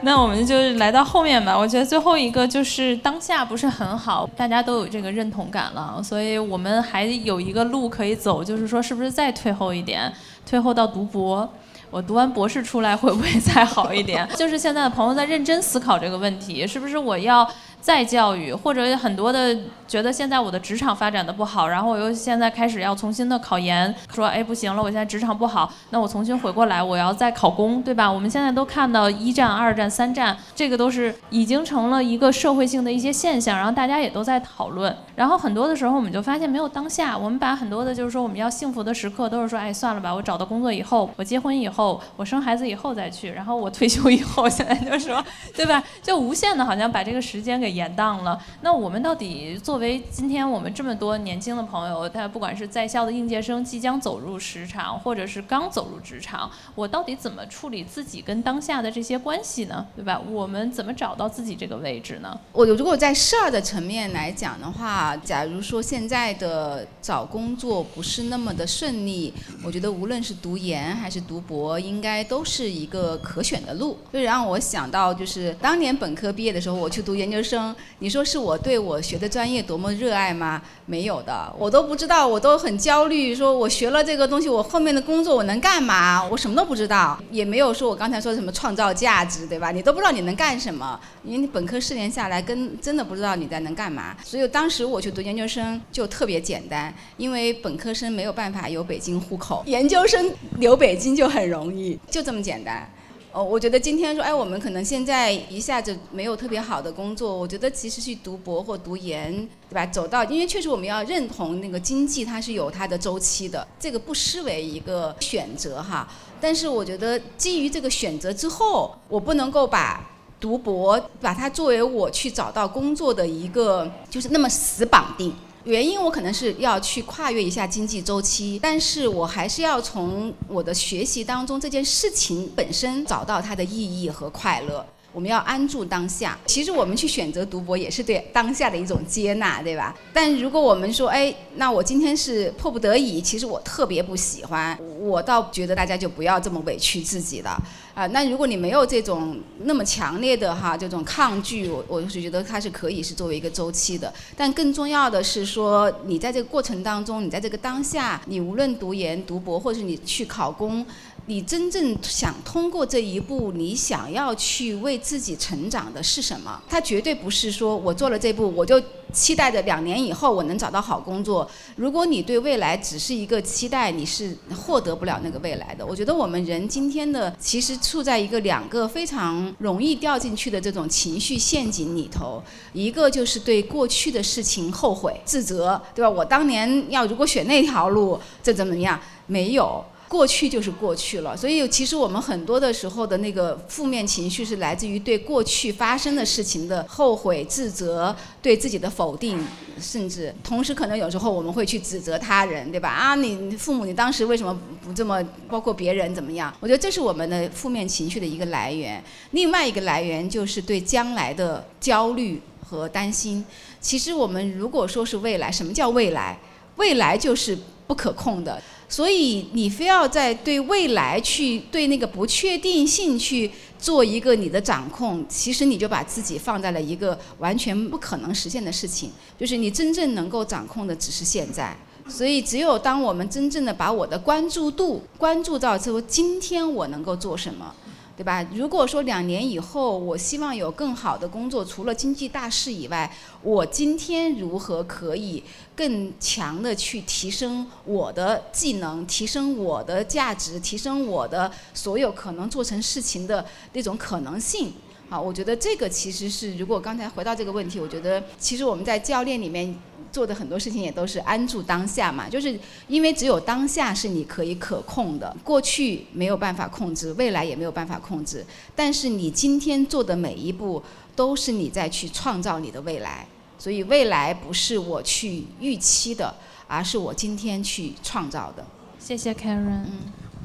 那我们就来到后面吧。我觉得最后一个就是当下不是很好，大家都有这个认同感了，所以我们还有一个路可以走，就是说是不是再退后一点，退后到读博。我读完博士出来会不会再好一点？就是现在的朋友在认真思考这个问题，是不是我要？再教育，或者很多的觉得现在我的职场发展的不好，然后我又现在开始要重新的考研，说哎不行了，我现在职场不好，那我重新回过来，我要再考公，对吧？我们现在都看到一战、二战、三战，这个都是已经成了一个社会性的一些现象，然后大家也都在讨论。然后很多的时候我们就发现没有当下，我们把很多的就是说我们要幸福的时刻都是说哎算了吧，我找到工作以后，我结婚以后，我生孩子以后再去，然后我退休以后，现在就说对吧？就无限的好像把这个时间给 延宕了。那我们到底作为今天我们这么多年轻的朋友，他不管是在校的应届生即将走入职场，或者是刚走入职场，我到底怎么处理自己跟当下的这些关系呢？对吧？我们怎么找到自己这个位置呢？我如果在事儿的层面来讲的话，假如说现在的找工作不是那么的顺利，我觉得无论是读研还是读博，应该都是一个可选的路。就让我想到，就是当年本科毕业的时候，我去读研究生。你说是我对我学的专业多么热爱吗？没有的，我都不知道，我都很焦虑。说我学了这个东西，我后面的工作我能干嘛？我什么都不知道，也没有说我刚才说什么创造价值，对吧？你都不知道你能干什么，因为你本科四年下来，跟真的不知道你在能干嘛。所以当时我去读研究生就特别简单，因为本科生没有办法有北京户口，研究生留北京就很容易，就这么简单。哦，我觉得今天说，哎，我们可能现在一下子没有特别好的工作，我觉得其实去读博或读研，对吧？走到，因为确实我们要认同那个经济它是有它的周期的，这个不失为一个选择哈。但是我觉得基于这个选择之后，我不能够把读博把它作为我去找到工作的一个就是那么死绑定。原因我可能是要去跨越一下经济周期，但是我还是要从我的学习当中这件事情本身找到它的意义和快乐。我们要安住当下。其实我们去选择读博也是对当下的一种接纳，对吧？但如果我们说，哎，那我今天是迫不得已，其实我特别不喜欢，我倒觉得大家就不要这么委屈自己了。啊，那如果你没有这种那么强烈的哈这种抗拒，我我是觉得它是可以是作为一个周期的。但更重要的是说，你在这个过程当中，你在这个当下，你无论读研、读博，或者是你去考公。你真正想通过这一步，你想要去为自己成长的是什么？它绝对不是说我做了这步，我就期待着两年以后我能找到好工作。如果你对未来只是一个期待，你是获得不了那个未来的。我觉得我们人今天的其实处在一个两个非常容易掉进去的这种情绪陷阱里头，一个就是对过去的事情后悔、自责，对吧？我当年要如果选那条路，这怎么样？没有。过去就是过去了，所以其实我们很多的时候的那个负面情绪是来自于对过去发生的事情的后悔、自责，对自己的否定，甚至同时可能有时候我们会去指责他人，对吧？啊，你父母你当时为什么不这么？包括别人怎么样？我觉得这是我们的负面情绪的一个来源。另外一个来源就是对将来的焦虑和担心。其实我们如果说是未来，什么叫未来？未来就是不可控的。所以你非要在对未来去对那个不确定性去做一个你的掌控，其实你就把自己放在了一个完全不可能实现的事情。就是你真正能够掌控的只是现在。所以只有当我们真正的把我的关注度关注到说今天我能够做什么，对吧？如果说两年以后，我希望有更好的工作，除了经济大势以外，我今天如何可以更强的去提升我的技能，提升我的价值，提升我的所有可能做成事情的那种可能性？啊，我觉得这个其实是，如果刚才回到这个问题，我觉得其实我们在教练里面。做的很多事情也都是安住当下嘛，就是因为只有当下是你可以可控的，过去没有办法控制，未来也没有办法控制。但是你今天做的每一步，都是你在去创造你的未来。所以未来不是我去预期的，而是我今天去创造的。谢谢 Karen。嗯。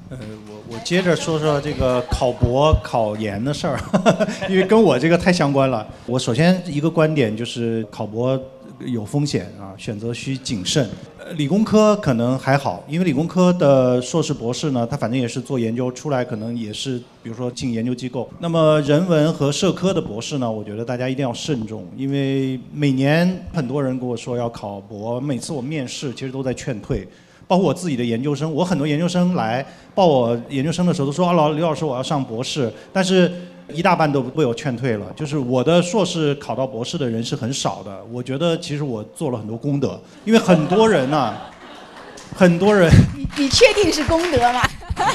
呃，我我接着说说这个考博考研的事儿，因为跟我这个太相关了。我首先一个观点就是考博。有风险啊，选择需谨慎。理工科可能还好，因为理工科的硕士博士呢，他反正也是做研究出来，可能也是比如说进研究机构。那么人文和社科的博士呢，我觉得大家一定要慎重，因为每年很多人跟我说要考博，每次我面试其实都在劝退，包括我自己的研究生，我很多研究生来报我研究生的时候都说啊，老刘老师我要上博士，但是。一大半都被我劝退了，就是我的硕士考到博士的人是很少的。我觉得其实我做了很多功德，因为很多人呢，很多人。你你确定是功德吗？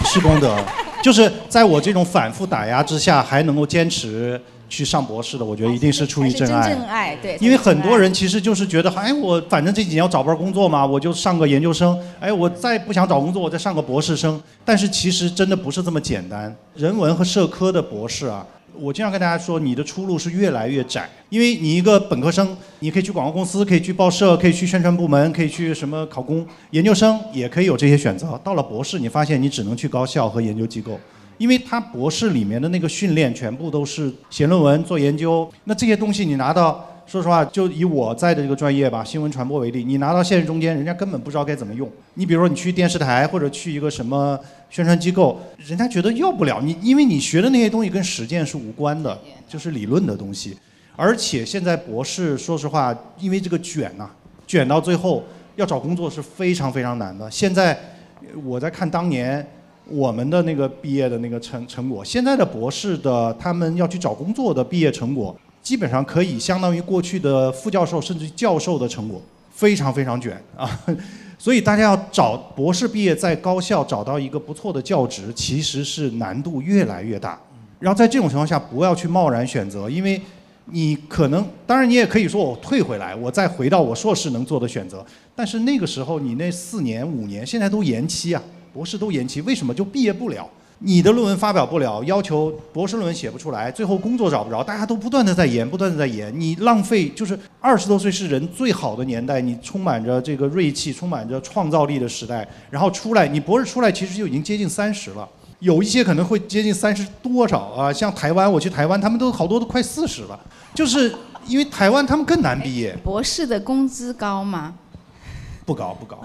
是功德，就是在我这种反复打压之下，还能够坚持。去上博士的，我觉得一定是出于真爱。真爱，对。因为很多人其实就是觉得，哎，我反正这几年要找不着工作嘛，我就上个研究生。哎，我再不想找工作，我再上个博士生。但是其实真的不是这么简单。人文和社科的博士啊，我经常跟大家说，你的出路是越来越窄。因为你一个本科生，你可以去广告公司，可以去报社，可以去宣传部门，可以去什么考公。研究生也可以有这些选择。到了博士，你发现你只能去高校和研究机构。因为他博士里面的那个训练全部都是写论文、做研究，那这些东西你拿到，说实话，就以我在的这个专业吧，新闻传播为例，你拿到现实中间，人家根本不知道该怎么用。你比如说你去电视台或者去一个什么宣传机构，人家觉得要不了你，因为你学的那些东西跟实践是无关的，就是理论的东西。而且现在博士，说实话，因为这个卷呐，卷到最后要找工作是非常非常难的。现在我在看当年。我们的那个毕业的那个成成果，现在的博士的他们要去找工作的毕业成果，基本上可以相当于过去的副教授甚至教授的成果，非常非常卷啊！所以大家要找博士毕业在高校找到一个不错的教职，其实是难度越来越大。然后在这种情况下，不要去贸然选择，因为你可能，当然你也可以说我退回来，我再回到我硕士能做的选择，但是那个时候你那四年五年现在都延期啊。博士都延期，为什么就毕业不了？你的论文发表不了，要求博士论文写不出来，最后工作找不着，大家都不断的在延，不断的在延，你浪费就是二十多岁是人最好的年代，你充满着这个锐气，充满着创造力的时代，然后出来，你博士出来其实就已经接近三十了，有一些可能会接近三十多少啊？像台湾，我去台湾，他们都好多都快四十了，就是因为台湾他们更难毕业。博士的工资高吗？不高不高，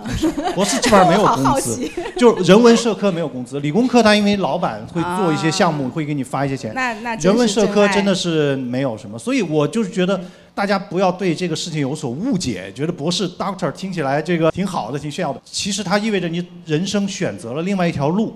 博士基本上没有工资，就人文社科没有工资，理工科他因为老板会做一些项目，会给你发一些钱。那那人文社科真的是没有什么，所以我就是觉得大家不要对这个事情有所误解，觉得博士 doctor 听起来这个挺好的，挺炫耀的，其实它意味着你人生选择了另外一条路。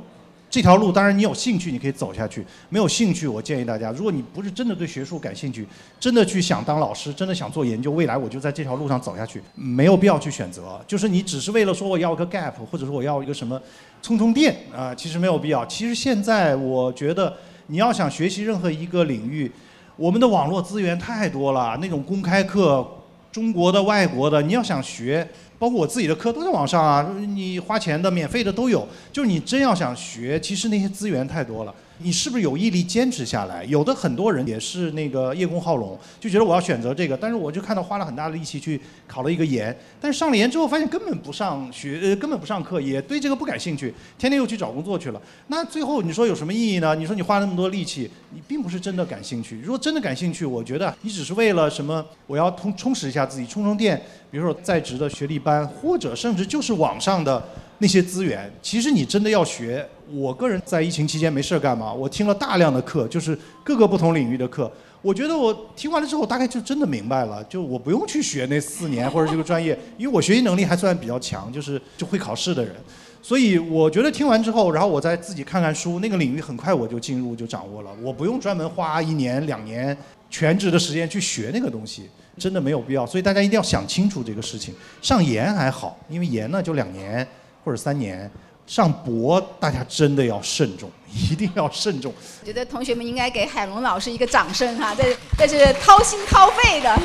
这条路当然你有兴趣，你可以走下去；没有兴趣，我建议大家，如果你不是真的对学术感兴趣，真的去想当老师，真的想做研究，未来我就在这条路上走下去，没有必要去选择。就是你只是为了说我要个 gap，或者说我要一个什么充充电啊，其实没有必要。其实现在我觉得你要想学习任何一个领域，我们的网络资源太多了，那种公开课，中国的、外国的，你要想学。包括我自己的课都在网上啊，你花钱的、免费的都有。就是你真要想学，其实那些资源太多了。你是不是有毅力坚持下来？有的很多人也是那个叶公好龙，就觉得我要选择这个，但是我就看到花了很大的力气去考了一个研，但是上了研之后发现根本不上学，呃，根本不上课，也对这个不感兴趣，天天又去找工作去了。那最后你说有什么意义呢？你说你花那么多力气，你并不是真的感兴趣。如果真的感兴趣，我觉得你只是为了什么？我要充充实一下自己，充充电。比如说在职的学历班，或者甚至就是网上的那些资源，其实你真的要学。我个人在疫情期间没事儿干嘛？我听了大量的课，就是各个不同领域的课。我觉得我听完了之后，大概就真的明白了，就我不用去学那四年或者这个专业，因为我学习能力还算比较强，就是就会考试的人。所以我觉得听完之后，然后我再自己看看书，那个领域很快我就进入就掌握了，我不用专门花一年两年全职的时间去学那个东西，真的没有必要。所以大家一定要想清楚这个事情。上研还好，因为研呢就两年或者三年。上博，大家真的要慎重，一定要慎重。我觉得同学们应该给海龙老师一个掌声哈，这这是掏心掏肺的。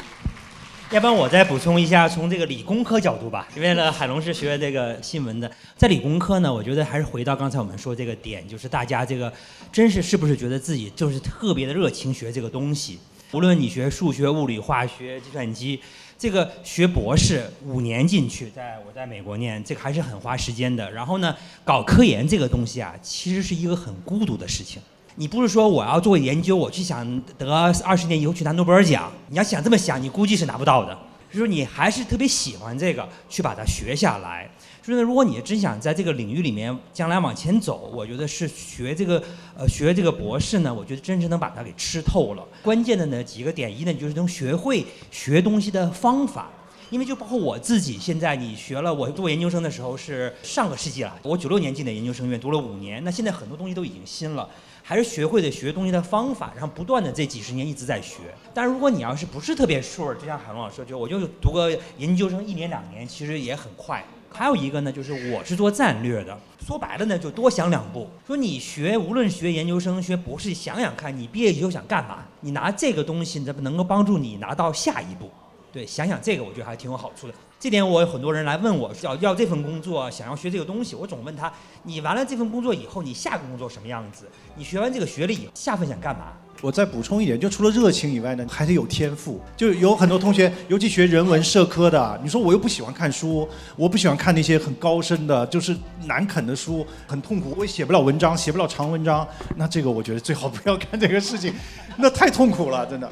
要不然我再补充一下，从这个理工科角度吧，因为呢，海龙是学这个新闻的，在理工科呢，我觉得还是回到刚才我们说这个点，就是大家这个真是是不是觉得自己就是特别的热情学这个东西？无论你学数学、物理、化学、计算机。这个学博士五年进去，在我在美国念，这个还是很花时间的。然后呢，搞科研这个东西啊，其实是一个很孤独的事情。你不是说我要做研究，我去想得二十年以后去拿诺贝尔奖，你要想这么想，你估计是拿不到的。就是你还是特别喜欢这个，去把它学下来。就是如果你真想在这个领域里面将来往前走，我觉得是学这个呃学这个博士呢，我觉得真是能把它给吃透了。关键的呢几个点，一呢就是能学会学东西的方法，因为就包括我自己，现在你学了，我做研究生的时候是上个世纪了，我九六年进的研究生院，读了五年，那现在很多东西都已经新了。还是学会的学东西的方法，然后不断的这几十年一直在学。但是如果你要是不是特别 sure，就像海龙老师，就我就读个研究生一年两年，其实也很快。还有一个呢，就是我是做战略的，说白了呢，就多想两步。说你学，无论学研究生、学博士，想想看你毕业以后想干嘛，你拿这个东西，能不能够帮助你拿到下一步？对，想想这个，我觉得还挺有好处的。这点我有很多人来问我，要要这份工作，想要学这个东西，我总问他，你完了这份工作以后，你下个工作什么样子？你学完这个学历以后，下份想干嘛？我再补充一点，就除了热情以外呢，还得有天赋。就有很多同学，尤其学人文社科的，你说我又不喜欢看书，我不喜欢看那些很高深的，就是难啃的书，很痛苦，我也写不了文章，写不了长文章，那这个我觉得最好不要干这个事情，那太痛苦了，真的。